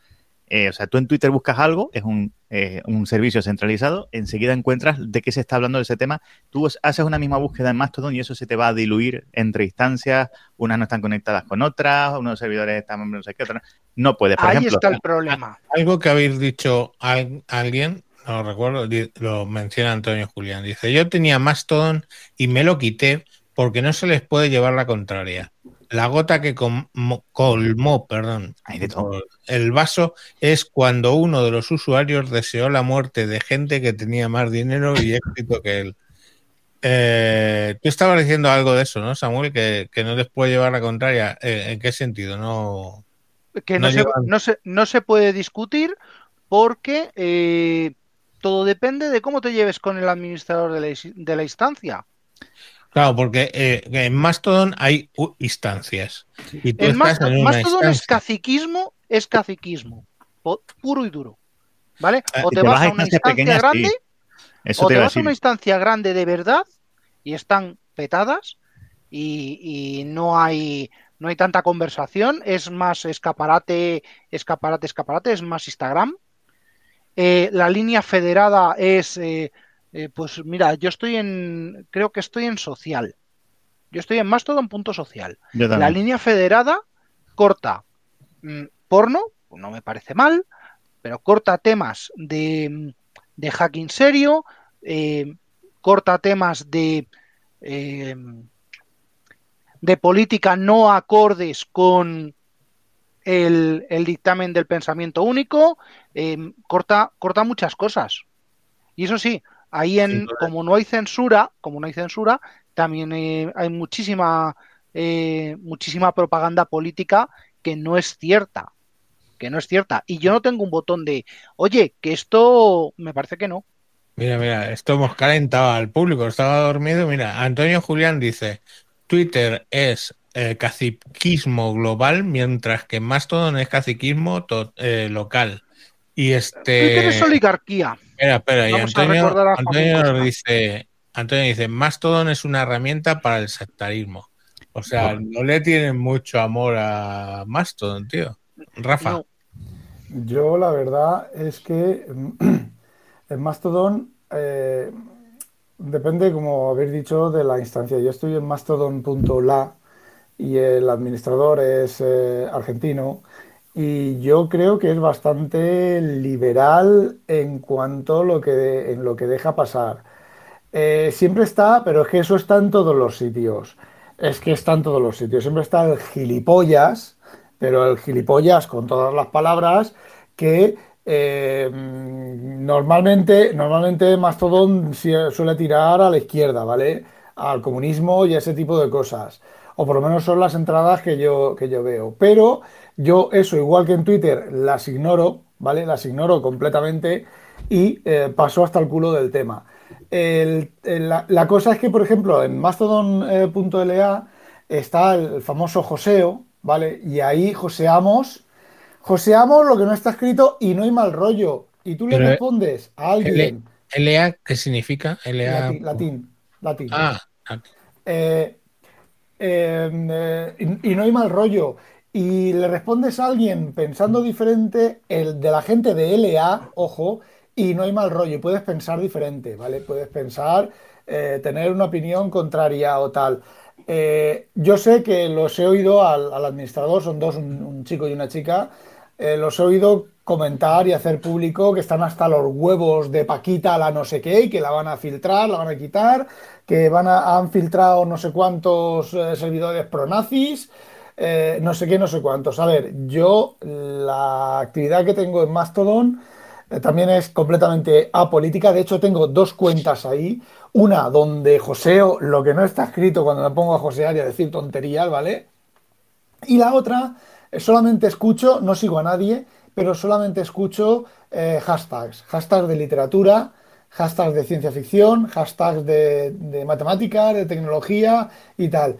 [SPEAKER 6] eh, o sea, tú en Twitter buscas algo, es un, eh, un servicio centralizado, enseguida encuentras de qué se está hablando de ese tema. Tú haces una misma búsqueda en Mastodon y eso se te va a diluir entre instancias. Unas no están conectadas con otras, unos servidores están no sé qué, otros no. Puedes, por
[SPEAKER 7] Ahí
[SPEAKER 6] ejemplo.
[SPEAKER 7] está el problema.
[SPEAKER 2] Algo que habéis dicho al- alguien, no lo recuerdo, lo menciona Antonio Julián. Dice, yo tenía Mastodon y me lo quité porque no se les puede llevar la contraria. La gota que colmó, perdón,
[SPEAKER 6] Hay de todo.
[SPEAKER 2] el vaso es cuando uno de los usuarios deseó la muerte de gente que tenía más dinero y éxito que él. Eh, tú estabas diciendo algo de eso, ¿no, Samuel? Que, que no les puede llevar la contraria. Eh, ¿En qué sentido? No.
[SPEAKER 7] Que
[SPEAKER 2] No
[SPEAKER 7] no, se, no, se, no se puede discutir porque eh, todo depende de cómo te lleves con el administrador de la, is- de la instancia.
[SPEAKER 2] Claro, porque eh, en Mastodon hay instancias. Y tú estás en una
[SPEAKER 7] Mastodon es caciquismo, es caciquismo, puro y duro. ¿Vale? O te
[SPEAKER 6] te
[SPEAKER 7] vas
[SPEAKER 6] vas a
[SPEAKER 7] una instancia
[SPEAKER 6] pequeñas,
[SPEAKER 7] grande,
[SPEAKER 6] sí. Eso
[SPEAKER 7] o
[SPEAKER 6] te
[SPEAKER 7] te
[SPEAKER 6] iba a
[SPEAKER 7] vas a una instancia grande de verdad y están petadas y, y no hay no hay tanta conversación, es más escaparate, escaparate, escaparate, es más Instagram. Eh, la línea federada es, eh, eh, pues mira, yo estoy en, creo que estoy en social. Yo estoy en Mastodon punto social. La línea federada corta mm, porno, no me parece mal, pero corta temas de, de hacking serio, eh, corta temas de, eh, de política no acordes con el, el dictamen del pensamiento único, corta, corta muchas cosas. Y eso sí, ahí en, como no hay censura, como no hay censura, también eh, hay muchísima, eh, muchísima propaganda política que no es cierta. Que no es cierta. Y yo no tengo un botón de, oye, que esto me parece que no.
[SPEAKER 2] Mira, mira, esto hemos calentado al público, estaba dormido. Mira, Antonio Julián dice, Twitter es eh, caciquismo global, mientras que Mastodon es caciquismo eh, local. Y
[SPEAKER 7] Twitter es
[SPEAKER 2] este...
[SPEAKER 7] oligarquía.
[SPEAKER 2] Espera, espera, y Antonio, Antonio dice, Antonio dice, Mastodon es una herramienta para el sectarismo. O sea, no le tienen mucho amor a Mastodon, tío. Rafa.
[SPEAKER 7] No.
[SPEAKER 3] Yo la verdad es que en Mastodon eh, depende, como habéis dicho, de la instancia. Yo estoy en mastodon.la y el administrador es eh, argentino y yo creo que es bastante liberal en cuanto a lo que, en lo que deja pasar. Eh, siempre está, pero es que eso está en todos los sitios. Es que está en todos los sitios. Siempre está el gilipollas, pero el gilipollas con todas las palabras que eh, normalmente, normalmente Mastodon suele tirar a la izquierda, ¿vale? Al comunismo y a ese tipo de cosas. O por lo menos son las entradas que yo, que yo veo. Pero yo eso, igual que en Twitter, las ignoro, ¿vale? Las ignoro completamente y eh, paso hasta el culo del tema. El- el- la, la cosa es que, por ejemplo, en mastodon.la está el famoso joseo, ¿vale? Y ahí joseamos, joseamos lo que no está escrito y no hay mal rollo. Y tú le
[SPEAKER 2] Pero, eh,
[SPEAKER 3] respondes a alguien,
[SPEAKER 2] LA, ¿qué significa? LA.
[SPEAKER 3] latín, latín, latín.
[SPEAKER 2] Ah,
[SPEAKER 3] Eh, eh, eh, y, y no hay mal rollo. Y le respondes a alguien pensando diferente, el de la gente de LA, ojo, y no hay mal rollo. Y puedes pensar diferente, ¿vale? Puedes pensar, eh, tener una opinión contraria o tal. Eh, yo sé que los he oído al, al administrador, son dos, un, un chico y una chica, eh, los he oído comentar y hacer público que están hasta los huevos de Paquita la no sé qué y que la van a filtrar, la van a quitar, que van a, han filtrado no sé cuántos servidores pronazis, eh, no sé qué, no sé cuántos. A ver, yo la actividad que tengo en Mastodon eh, también es completamente apolítica. De hecho, tengo dos cuentas ahí. Una donde joseo lo que no está escrito cuando me pongo a josear y a decir tonterías, ¿vale? Y la otra, eh, solamente escucho, no sigo a nadie, pero solamente escucho hashtags. Hashtags de literatura, hashtags de ciencia ficción, hashtags de, de matemáticas, de tecnología y tal.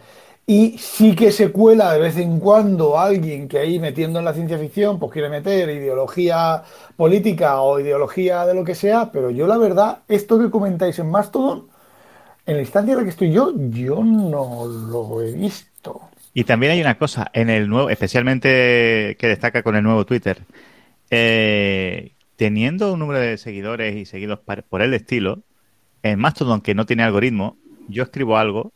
[SPEAKER 3] Y sí que se cuela de vez en cuando alguien que ahí metiendo en la ciencia ficción, pues quiere meter ideología política o ideología de lo que sea, pero yo la verdad, esto que comentáis en Mastodon, en la instancia en la que estoy yo, yo no lo he visto.
[SPEAKER 6] Y también hay una cosa, en el nuevo, especialmente que destaca con el nuevo Twitter, eh, teniendo un número de seguidores y seguidos por el estilo, en Mastodon que no tiene algoritmo, yo escribo algo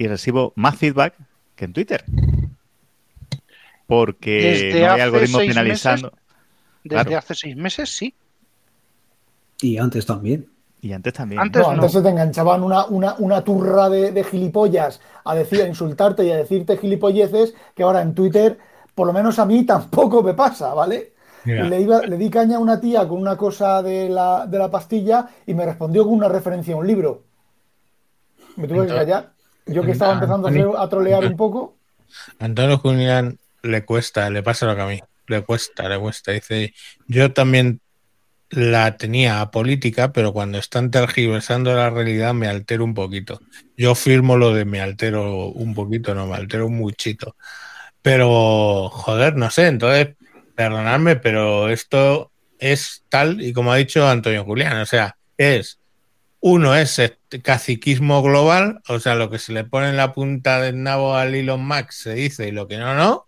[SPEAKER 6] y recibo más feedback que en Twitter. Porque
[SPEAKER 7] Desde
[SPEAKER 6] no hay algoritmo penalizando.
[SPEAKER 7] Desde
[SPEAKER 6] Claro.
[SPEAKER 7] hace seis meses, sí.
[SPEAKER 5] Y antes también.
[SPEAKER 6] Y antes también.
[SPEAKER 7] Antes
[SPEAKER 3] No, antes se te enganchaban una, una, una turra de, de gilipollas a decir, a insultarte y a decirte gilipolleces, que ahora en Twitter, por lo menos a mí, tampoco me pasa, ¿vale? Le, iba- le di caña a una tía con una cosa de la, de la pastilla y me respondió con una referencia a un libro. Me tuve que callar. Yo que estaba empezando a, hacer- a trolear un poco.
[SPEAKER 2] Antonio Julián le cuesta, le pasa lo que a mí. Le cuesta, le cuesta. Dice, yo también la tenía apolítica, pero cuando están tergiversando la realidad me altero un poquito. Yo firmo lo de me altero un poquito, no, me altero un muchito. Pero, joder, no sé, entonces, perdonadme, pero esto es tal y como ha dicho Antonio Julián, o sea, es uno es este caciquismo global, o sea, lo que se le pone en la punta del nabo al Elon Musk se dice y lo que no, no.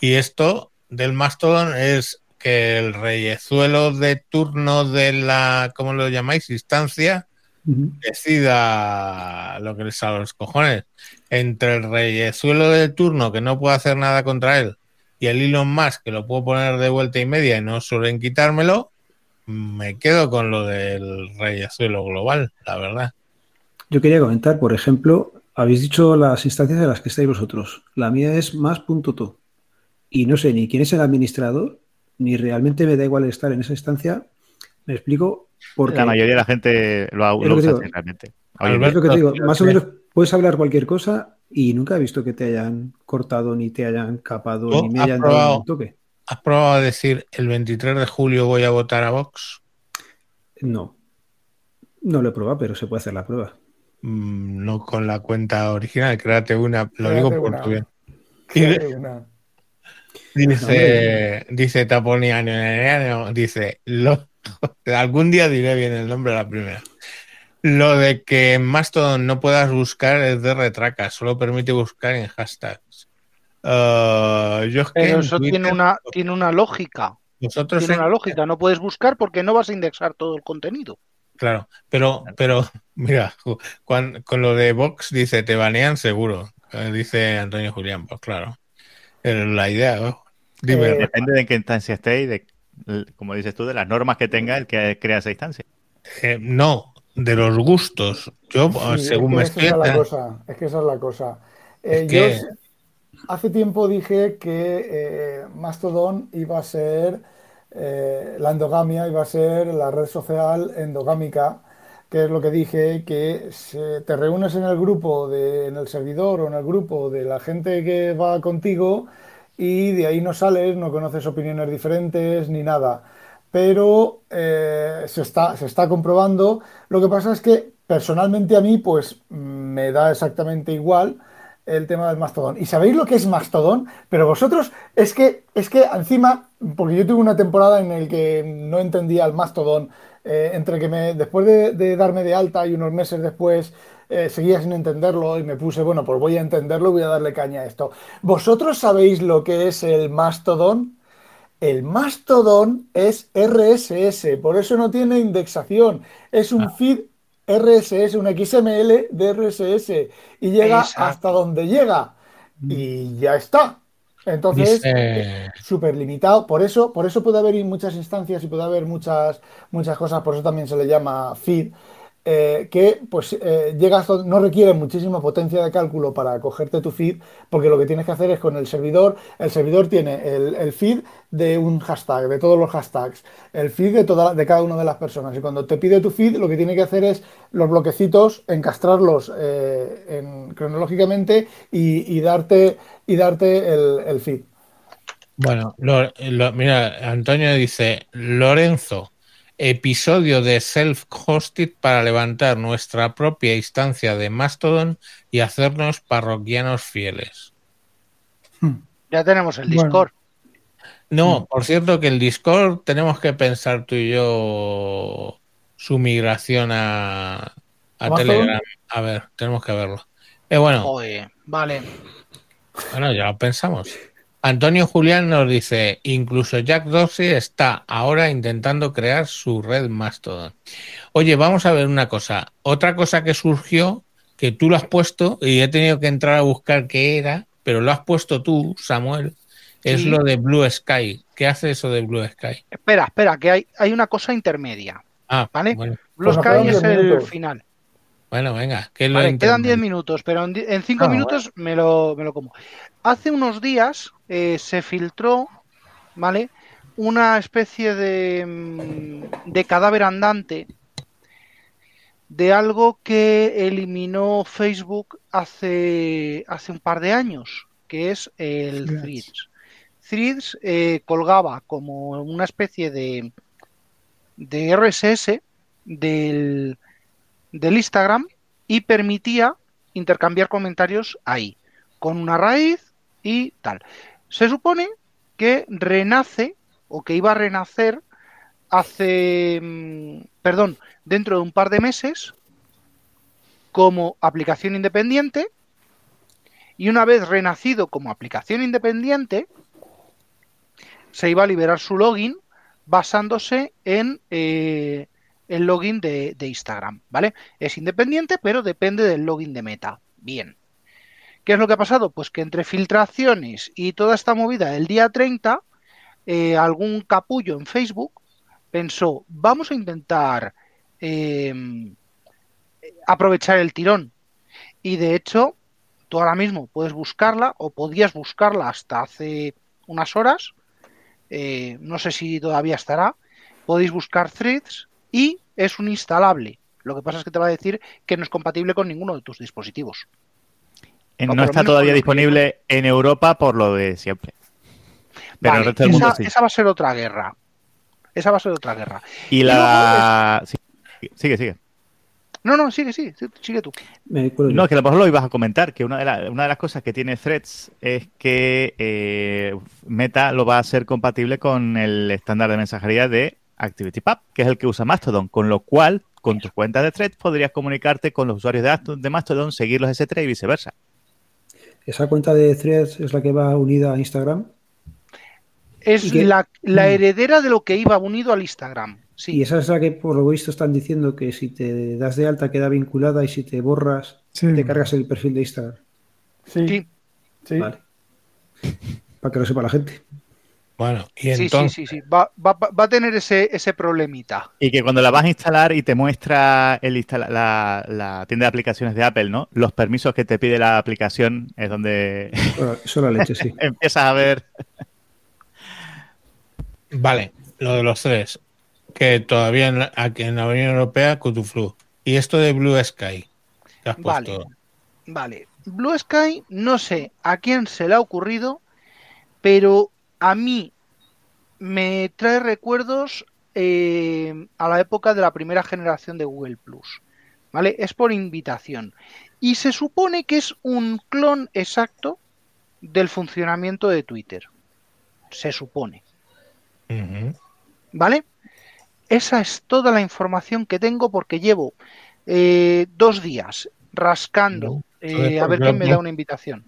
[SPEAKER 2] Y esto del Mastodon es que el reyezuelo de turno de la, ¿cómo lo llamáis? Instancia, decida lo que les a los cojones. Entre el reyezuelo de turno, que no puedo hacer nada contra él, y el Elon Musk, que lo puedo poner de vuelta y media y no suelen quitármelo, me quedo con lo del reyezuelo global, la verdad.
[SPEAKER 5] Yo quería comentar, por ejemplo, habéis dicho las instancias de las que estáis vosotros. La mía es más.to. Y no sé ni quién es el administrador, ni realmente me da igual estar en esa instancia. Me explico porque
[SPEAKER 6] La mayoría de la gente lo, ha- lo
[SPEAKER 5] lo que
[SPEAKER 6] usa
[SPEAKER 5] digo.
[SPEAKER 6] así realmente.
[SPEAKER 2] Alberto,
[SPEAKER 5] que te digo, más o menos puedes hablar cualquier cosa y nunca he visto que te hayan cortado, ni te hayan capado,
[SPEAKER 2] ¿Tú
[SPEAKER 5] ni me hayan
[SPEAKER 2] probado?
[SPEAKER 5] dado un toque.
[SPEAKER 2] ¿Has probado a decir el 23 de julio voy a votar a Vox?
[SPEAKER 5] No. No lo he probado, pero se puede hacer la prueba.
[SPEAKER 2] Mm, No con la cuenta original, créate una, lo
[SPEAKER 3] Créate
[SPEAKER 2] digo por
[SPEAKER 3] una.
[SPEAKER 2] tu bien. Dice, dice Taponiano, dice, lo, algún día diré bien el nombre a la primera. Lo de que en Mastodon no puedas buscar es de retraca, solo permite buscar en hashtags. Yo es que
[SPEAKER 7] Pero eso
[SPEAKER 2] Twitter-
[SPEAKER 7] tiene una, tiene una lógica. Tiene
[SPEAKER 2] en-
[SPEAKER 7] una lógica. No puedes buscar porque no vas a indexar todo el contenido.
[SPEAKER 2] Claro, pero, pero mira, con, lo de Vox dice, te banean seguro, eh, dice Antonio Julián, pues claro, la idea. ¿no? Dime,
[SPEAKER 3] Eh,
[SPEAKER 6] Depende de en qué instancia esté y de, como dices tú, de las normas que tenga el que crea esa instancia.
[SPEAKER 2] eh, no, de los gustos. Yo,
[SPEAKER 3] Sí,
[SPEAKER 2] según
[SPEAKER 3] es
[SPEAKER 2] me
[SPEAKER 3] que
[SPEAKER 2] estoy
[SPEAKER 3] esa es la
[SPEAKER 2] enterando-
[SPEAKER 3] cosa. Es que esa es la cosa. Eh,
[SPEAKER 2] Es que-
[SPEAKER 3] Yo hace tiempo dije que eh, Mastodon iba a ser eh, la endogamia, iba a ser la red social endogámica, que es lo que dije, que te reúnes en el grupo, de, en el servidor o en el grupo de la gente que va contigo y de ahí no sales, no conoces opiniones diferentes ni nada pero eh, se está, se está comprobando. Lo que pasa es que personalmente a mí, pues me da exactamente igual el tema del Mastodon. ¿Y sabéis lo que es Mastodon? Pero vosotros, es que, es que encima, porque yo tuve una temporada en la que no entendía el Mastodon, eh, entre que me, después de, de darme de alta y unos meses después eh, seguía sin entenderlo y me puse, bueno, pues voy a entenderlo, voy a darle caña a esto. ¿Vosotros sabéis lo que es el Mastodon? El Mastodon es RSS, por eso no tiene indexación. Es un feed RSS, un XML de RSS y llega
[SPEAKER 7] Exacto.
[SPEAKER 3] hasta donde llega y ya está. Entonces, súper limitado. Por eso, por eso puede haber muchas instancias y puede haber muchas, muchas cosas, por eso también se le llama feed, eh, que pues eh, llega hasta- no requiere muchísima potencia de cálculo para cogerte tu feed, porque lo que tienes que hacer es con el servidor, el servidor tiene el, el feed de un hashtag, de todos los hashtags, el feed de, toda, de cada una de las personas. Y cuando te pide tu feed, lo que tiene que hacer es los bloquecitos, encastrarlos eh, en- cronológicamente y, y darte, y darte el, el feed.
[SPEAKER 2] Bueno, lo- mira, Antonio dice, Lorenzo, episodio de self-hosted para levantar nuestra propia instancia de Mastodon y hacernos parroquianos fieles.
[SPEAKER 7] Ya tenemos el
[SPEAKER 4] Bueno.
[SPEAKER 7] Discord.
[SPEAKER 2] No, por cierto que el Discord tenemos que pensar tú y yo su migración a. Telegram. A ver, tenemos que verlo. Eh, bueno,
[SPEAKER 7] Joder, vale.
[SPEAKER 2] Bueno, ya lo pensamos. Antonio Julián nos dice, incluso Jack Dorsey está ahora intentando crear su red Mastodon. Oye, vamos a ver una cosa. Otra cosa que surgió, que tú lo has puesto y he tenido que entrar a buscar qué era, pero lo has puesto tú, Samuel, es
[SPEAKER 7] Sí.
[SPEAKER 2] lo de Blue Sky. ¿Qué hace eso de Blue Sky?
[SPEAKER 7] Espera, espera, que hay, hay una cosa intermedia.
[SPEAKER 2] Ah,
[SPEAKER 7] Vale.
[SPEAKER 2] bueno,
[SPEAKER 7] Blue
[SPEAKER 3] Pues
[SPEAKER 7] Sky es
[SPEAKER 3] 10
[SPEAKER 7] el final.
[SPEAKER 2] Bueno, venga. ¿qué es lo
[SPEAKER 7] Vale, quedan
[SPEAKER 2] intermedio?
[SPEAKER 7] 10 minutos, pero en, en 5
[SPEAKER 2] Ah,
[SPEAKER 7] minutos me, lo, me lo como. Hace unos días eh, se filtró, ¿vale? Una especie de, mm, de cadáver andante de algo que eliminó Facebook hace, hace un par de años, que es el
[SPEAKER 4] Threads.
[SPEAKER 7] Threads. Threads eh, colgaba como una especie de, de RSS del, del Instagram y permitía intercambiar comentarios ahí, con una raíz y tal. Se supone que renace o que iba a renacer hace, mm, perdón, dentro de un par de meses como aplicación independiente y una vez renacido como aplicación independiente se iba a liberar su login basándose en eh, el login de, de Instagram, ¿vale? Es independiente, pero depende del login de Meta. Bien. ¿Qué es lo que ha pasado? Pues que entre filtraciones y toda esta movida del día 30, eh, algún capullo en Facebook pensó, vamos a intentar eh, aprovechar el tirón. Y de hecho, tú ahora mismo puedes buscarla o podías buscarla hasta hace unas horas. eh, no sé si todavía estará. Podéis buscar threads y es un instalable. Lo que pasa es que te va a decir que no es compatible con ninguno de tus dispositivos.
[SPEAKER 6] Eh, No está todavía
[SPEAKER 7] que
[SPEAKER 6] disponible en Europa por lo de siempre. Pero el resto del mundo
[SPEAKER 7] esa,
[SPEAKER 6] sí.
[SPEAKER 7] esa va a ser otra guerra. Esa va a ser otra guerra.
[SPEAKER 6] Y la... Sigue, sigue.
[SPEAKER 7] No, no, sigue, sigue, sigue tú.
[SPEAKER 6] No, que a lo mejor lo ibas a comentar, que una de, la- una de las cosas que tiene Threads es que eh, Meta lo va a hacer compatible con el estándar de mensajería de ActivityPub, que es el que usa Mastodon, con lo cual, con tus cuentas de Threads podrías comunicarte con los usuarios de, de Mastodon, seguirlos ese thread y viceversa.
[SPEAKER 5] Esa cuenta de Threads es la que va unida a Instagram.
[SPEAKER 7] Es
[SPEAKER 5] ¿Y
[SPEAKER 7] la, la
[SPEAKER 5] Mm.
[SPEAKER 7] heredera de lo que iba unido al Instagram.
[SPEAKER 5] Y
[SPEAKER 7] Sí,
[SPEAKER 5] esa es la que, por lo visto, están diciendo que si te das de alta queda vinculada y si te borras,
[SPEAKER 4] Sí.
[SPEAKER 5] te cargas el perfil de Instagram.
[SPEAKER 3] Sí,
[SPEAKER 7] sí,
[SPEAKER 3] sí.
[SPEAKER 5] Vale. Para que lo sepa la gente.
[SPEAKER 2] Bueno, y
[SPEAKER 7] sí, sí,
[SPEAKER 2] entonces,
[SPEAKER 7] sí, sí. Va, va- va a tener ese, ese problemita.
[SPEAKER 6] Y que cuando la vas a instalar y te muestra el instala- la, la tienda de aplicaciones de Apple, ¿no? Los permisos que te pide la aplicación es donde
[SPEAKER 5] Eso la leche, sí.
[SPEAKER 6] empiezas a ver
[SPEAKER 2] vale, lo de los tres, que todavía en, aquí en la Unión Europea, Cutuflu. Y esto de Blue Sky, que has
[SPEAKER 7] Vale.
[SPEAKER 2] puesto.
[SPEAKER 7] Vale. Blue Sky, no sé a quién se le ha ocurrido, pero a mí me trae recuerdos eh, a la época de la primera generación de Google Plus. ¿Vale? Es por invitación. Y se supone que es un clon exacto del funcionamiento de Twitter. Se supone. ¿Vale? Esa es toda la información que tengo porque llevo eh, dos días rascando eh, a
[SPEAKER 2] ¿por
[SPEAKER 7] ver
[SPEAKER 2] qué
[SPEAKER 7] quién me da una invitación.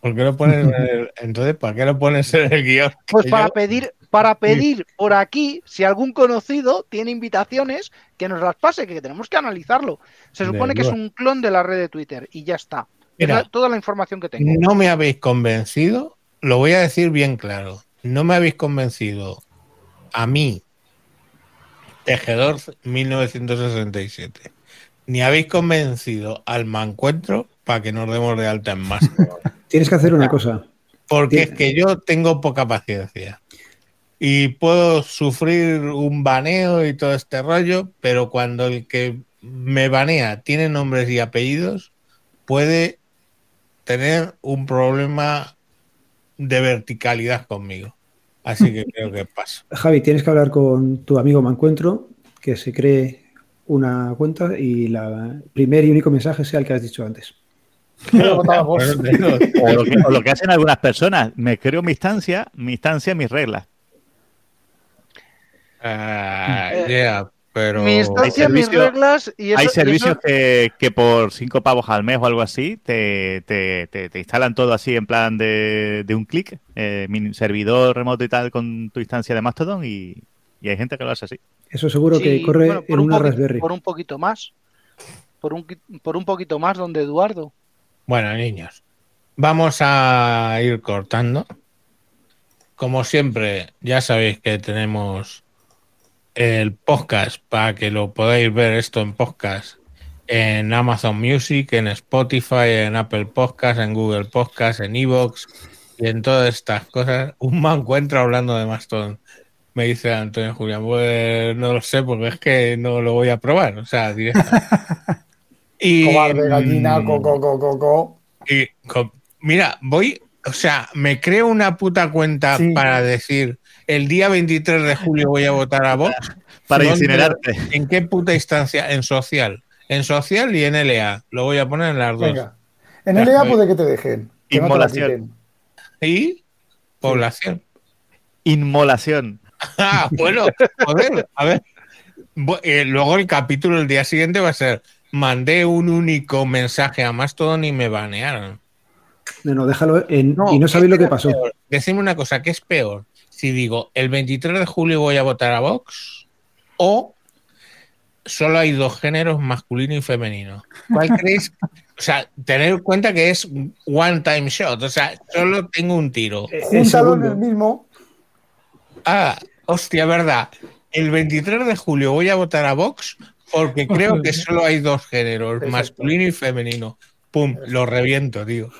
[SPEAKER 2] ¿Por qué lo pones en el- entonces, ¿para qué lo pones en el guion?
[SPEAKER 7] Pues para
[SPEAKER 2] yo-
[SPEAKER 7] pedir, para pedir por aquí, si algún conocido tiene invitaciones, que nos las pase, que tenemos que analizarlo. Se supone que es un clon de la red de Twitter y ya está. Es
[SPEAKER 2] Mira.
[SPEAKER 7] toda la información que tengo.
[SPEAKER 2] No me habéis convencido, lo voy a decir bien claro. No me habéis convencido a mí, Tejedor 1967, ni habéis convencido al mancuentro para que nos demos de alta en más.
[SPEAKER 5] Tienes que hacer una cosa.
[SPEAKER 2] Porque es que yo tengo poca paciencia. Y puedo sufrir un baneo y todo este rollo, pero cuando el que me banea tiene nombres y apellidos, puede tener un problema de verticalidad conmigo. Así que creo que paso.
[SPEAKER 5] Javi, tienes que hablar con tu amigo Mancuentro, que se cree una cuenta y el primer y único mensaje sea el que has dicho antes.
[SPEAKER 2] Por
[SPEAKER 6] O lo, que, o lo que hacen algunas personas, me creo mi instancia, mi instancia, mis reglas.
[SPEAKER 2] ah,
[SPEAKER 7] Eh,
[SPEAKER 2] yeah, pero
[SPEAKER 7] Mi instancia, mis reglas y eso,
[SPEAKER 6] Hay
[SPEAKER 7] y
[SPEAKER 6] servicios
[SPEAKER 7] eso-
[SPEAKER 6] que, que por cinco pavos al mes o algo así te, te- te- te instalan todo así en plan de, de un clic, eh, mi servidor remoto y tal con tu instancia de Mastodon y, y hay gente que lo hace así.
[SPEAKER 5] Eso seguro que corre
[SPEAKER 7] bueno, por
[SPEAKER 5] en
[SPEAKER 7] un
[SPEAKER 5] una Raspberry.
[SPEAKER 7] Por un poquito más. Por un, por un poquito más, donde Eduardo.
[SPEAKER 2] Bueno, niños, vamos a ir cortando. Como siempre, ya sabéis que tenemos el podcast para que lo podáis ver esto en podcast en Amazon Music, en Spotify, en Apple Podcast, en Google Podcast, en Evox y en todas estas cosas. Un me encuentro hablando de Mastodon. Me dice Antonio Julián, pues no lo sé porque es que no lo voy a probar. O sea, directamente. y,
[SPEAKER 3] Cobarde, gallina,
[SPEAKER 2] mm,
[SPEAKER 3] coco, coco, coco.
[SPEAKER 2] y co- mira, voy, o sea, me creo una puta cuenta
[SPEAKER 3] Sí.
[SPEAKER 2] para decir el día 23 de julio voy a votar a Vox
[SPEAKER 6] para incinerarte.
[SPEAKER 2] ¿En qué puta instancia? En social. En social y en LA. Lo voy a poner en las dos.
[SPEAKER 3] Venga. En LA puede que te dejen. Que no te la
[SPEAKER 6] Inmolación.
[SPEAKER 2] Y población.
[SPEAKER 6] Inmolación.
[SPEAKER 2] Ah, bueno, joder, a ver. Eh, luego el capítulo el día siguiente va a ser mandé un único mensaje a Mastodon y me banearon.
[SPEAKER 5] No, no, déjalo en- y no sabéis lo que pasó.
[SPEAKER 2] Peor. Decime una cosa, ¿qué es peor? Si digo, el 23 de julio voy a votar a Vox o solo hay dos géneros, masculino y femenino. ¿Cuál creéis? O sea, tener en cuenta que es one time shot, o sea, solo tengo un tiro.
[SPEAKER 5] El
[SPEAKER 3] Júntalo en el mismo.
[SPEAKER 2] Ah, hostia, verdad. El 23 de julio voy a votar a Vox porque creo que solo hay dos géneros,
[SPEAKER 3] Exacto.
[SPEAKER 2] masculino y femenino. Pum, lo reviento, tío.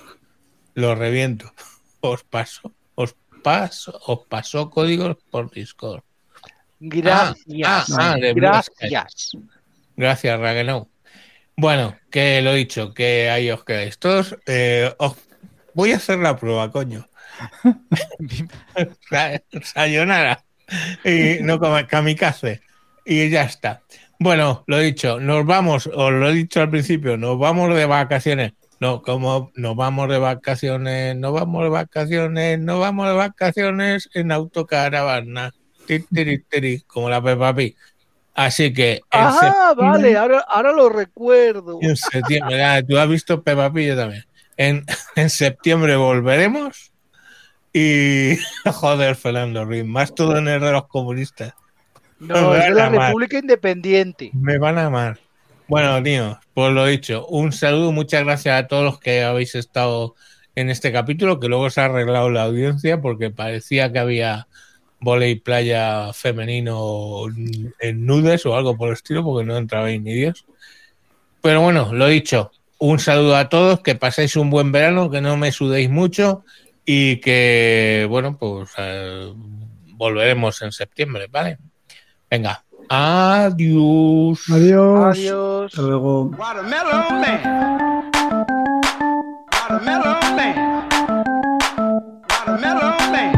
[SPEAKER 2] Lo reviento. Os paso, os paso, os paso códigos por Discord.
[SPEAKER 7] Gracias.
[SPEAKER 2] ah, ah, Sky.
[SPEAKER 7] Gracias.
[SPEAKER 2] Gracias, Ragenau. Bueno, que lo dicho, que ahí os quedáis todos. Eh, os- Voy a hacer la prueba, coño. Sa- Sayonara. Y no como kamikaze. Y ya está. Bueno, lo dicho, nos vamos, os lo he dicho al principio, nos vamos de vacaciones. No, como nos vamos de vacaciones, nos vamos de vacaciones, nos vamos de vacaciones en autocaravana. Ti, tiri, tiri, como la Peppa Pig. Así que
[SPEAKER 7] Ah, vale, ahora, ahora lo recuerdo.
[SPEAKER 2] en septiembre, tú has visto Peppa Pig yo también. En, en septiembre volveremos y joder, Fernando Ruiz, más todo en el de los comunistas.
[SPEAKER 7] No, es de la
[SPEAKER 2] amar.
[SPEAKER 7] República Independiente.
[SPEAKER 2] Me van a amar. Bueno, tío, pues lo dicho, un saludo, muchas gracias a todos los que habéis estado en este capítulo, que luego se ha arreglado la audiencia porque parecía que había volei playa femenino en nudes o algo por el estilo, porque no entrabais ni Dios. Pero bueno, lo dicho, un saludo a todos, que paséis un buen verano, que no me sudéis mucho y que, bueno, pues eh, volveremos en septiembre, ¿vale? Venga, adiós.
[SPEAKER 4] Adiós.
[SPEAKER 7] Adiós.
[SPEAKER 5] Hasta luego.
[SPEAKER 1] Watermelon Man. Watermelon Man. Watermelon Man.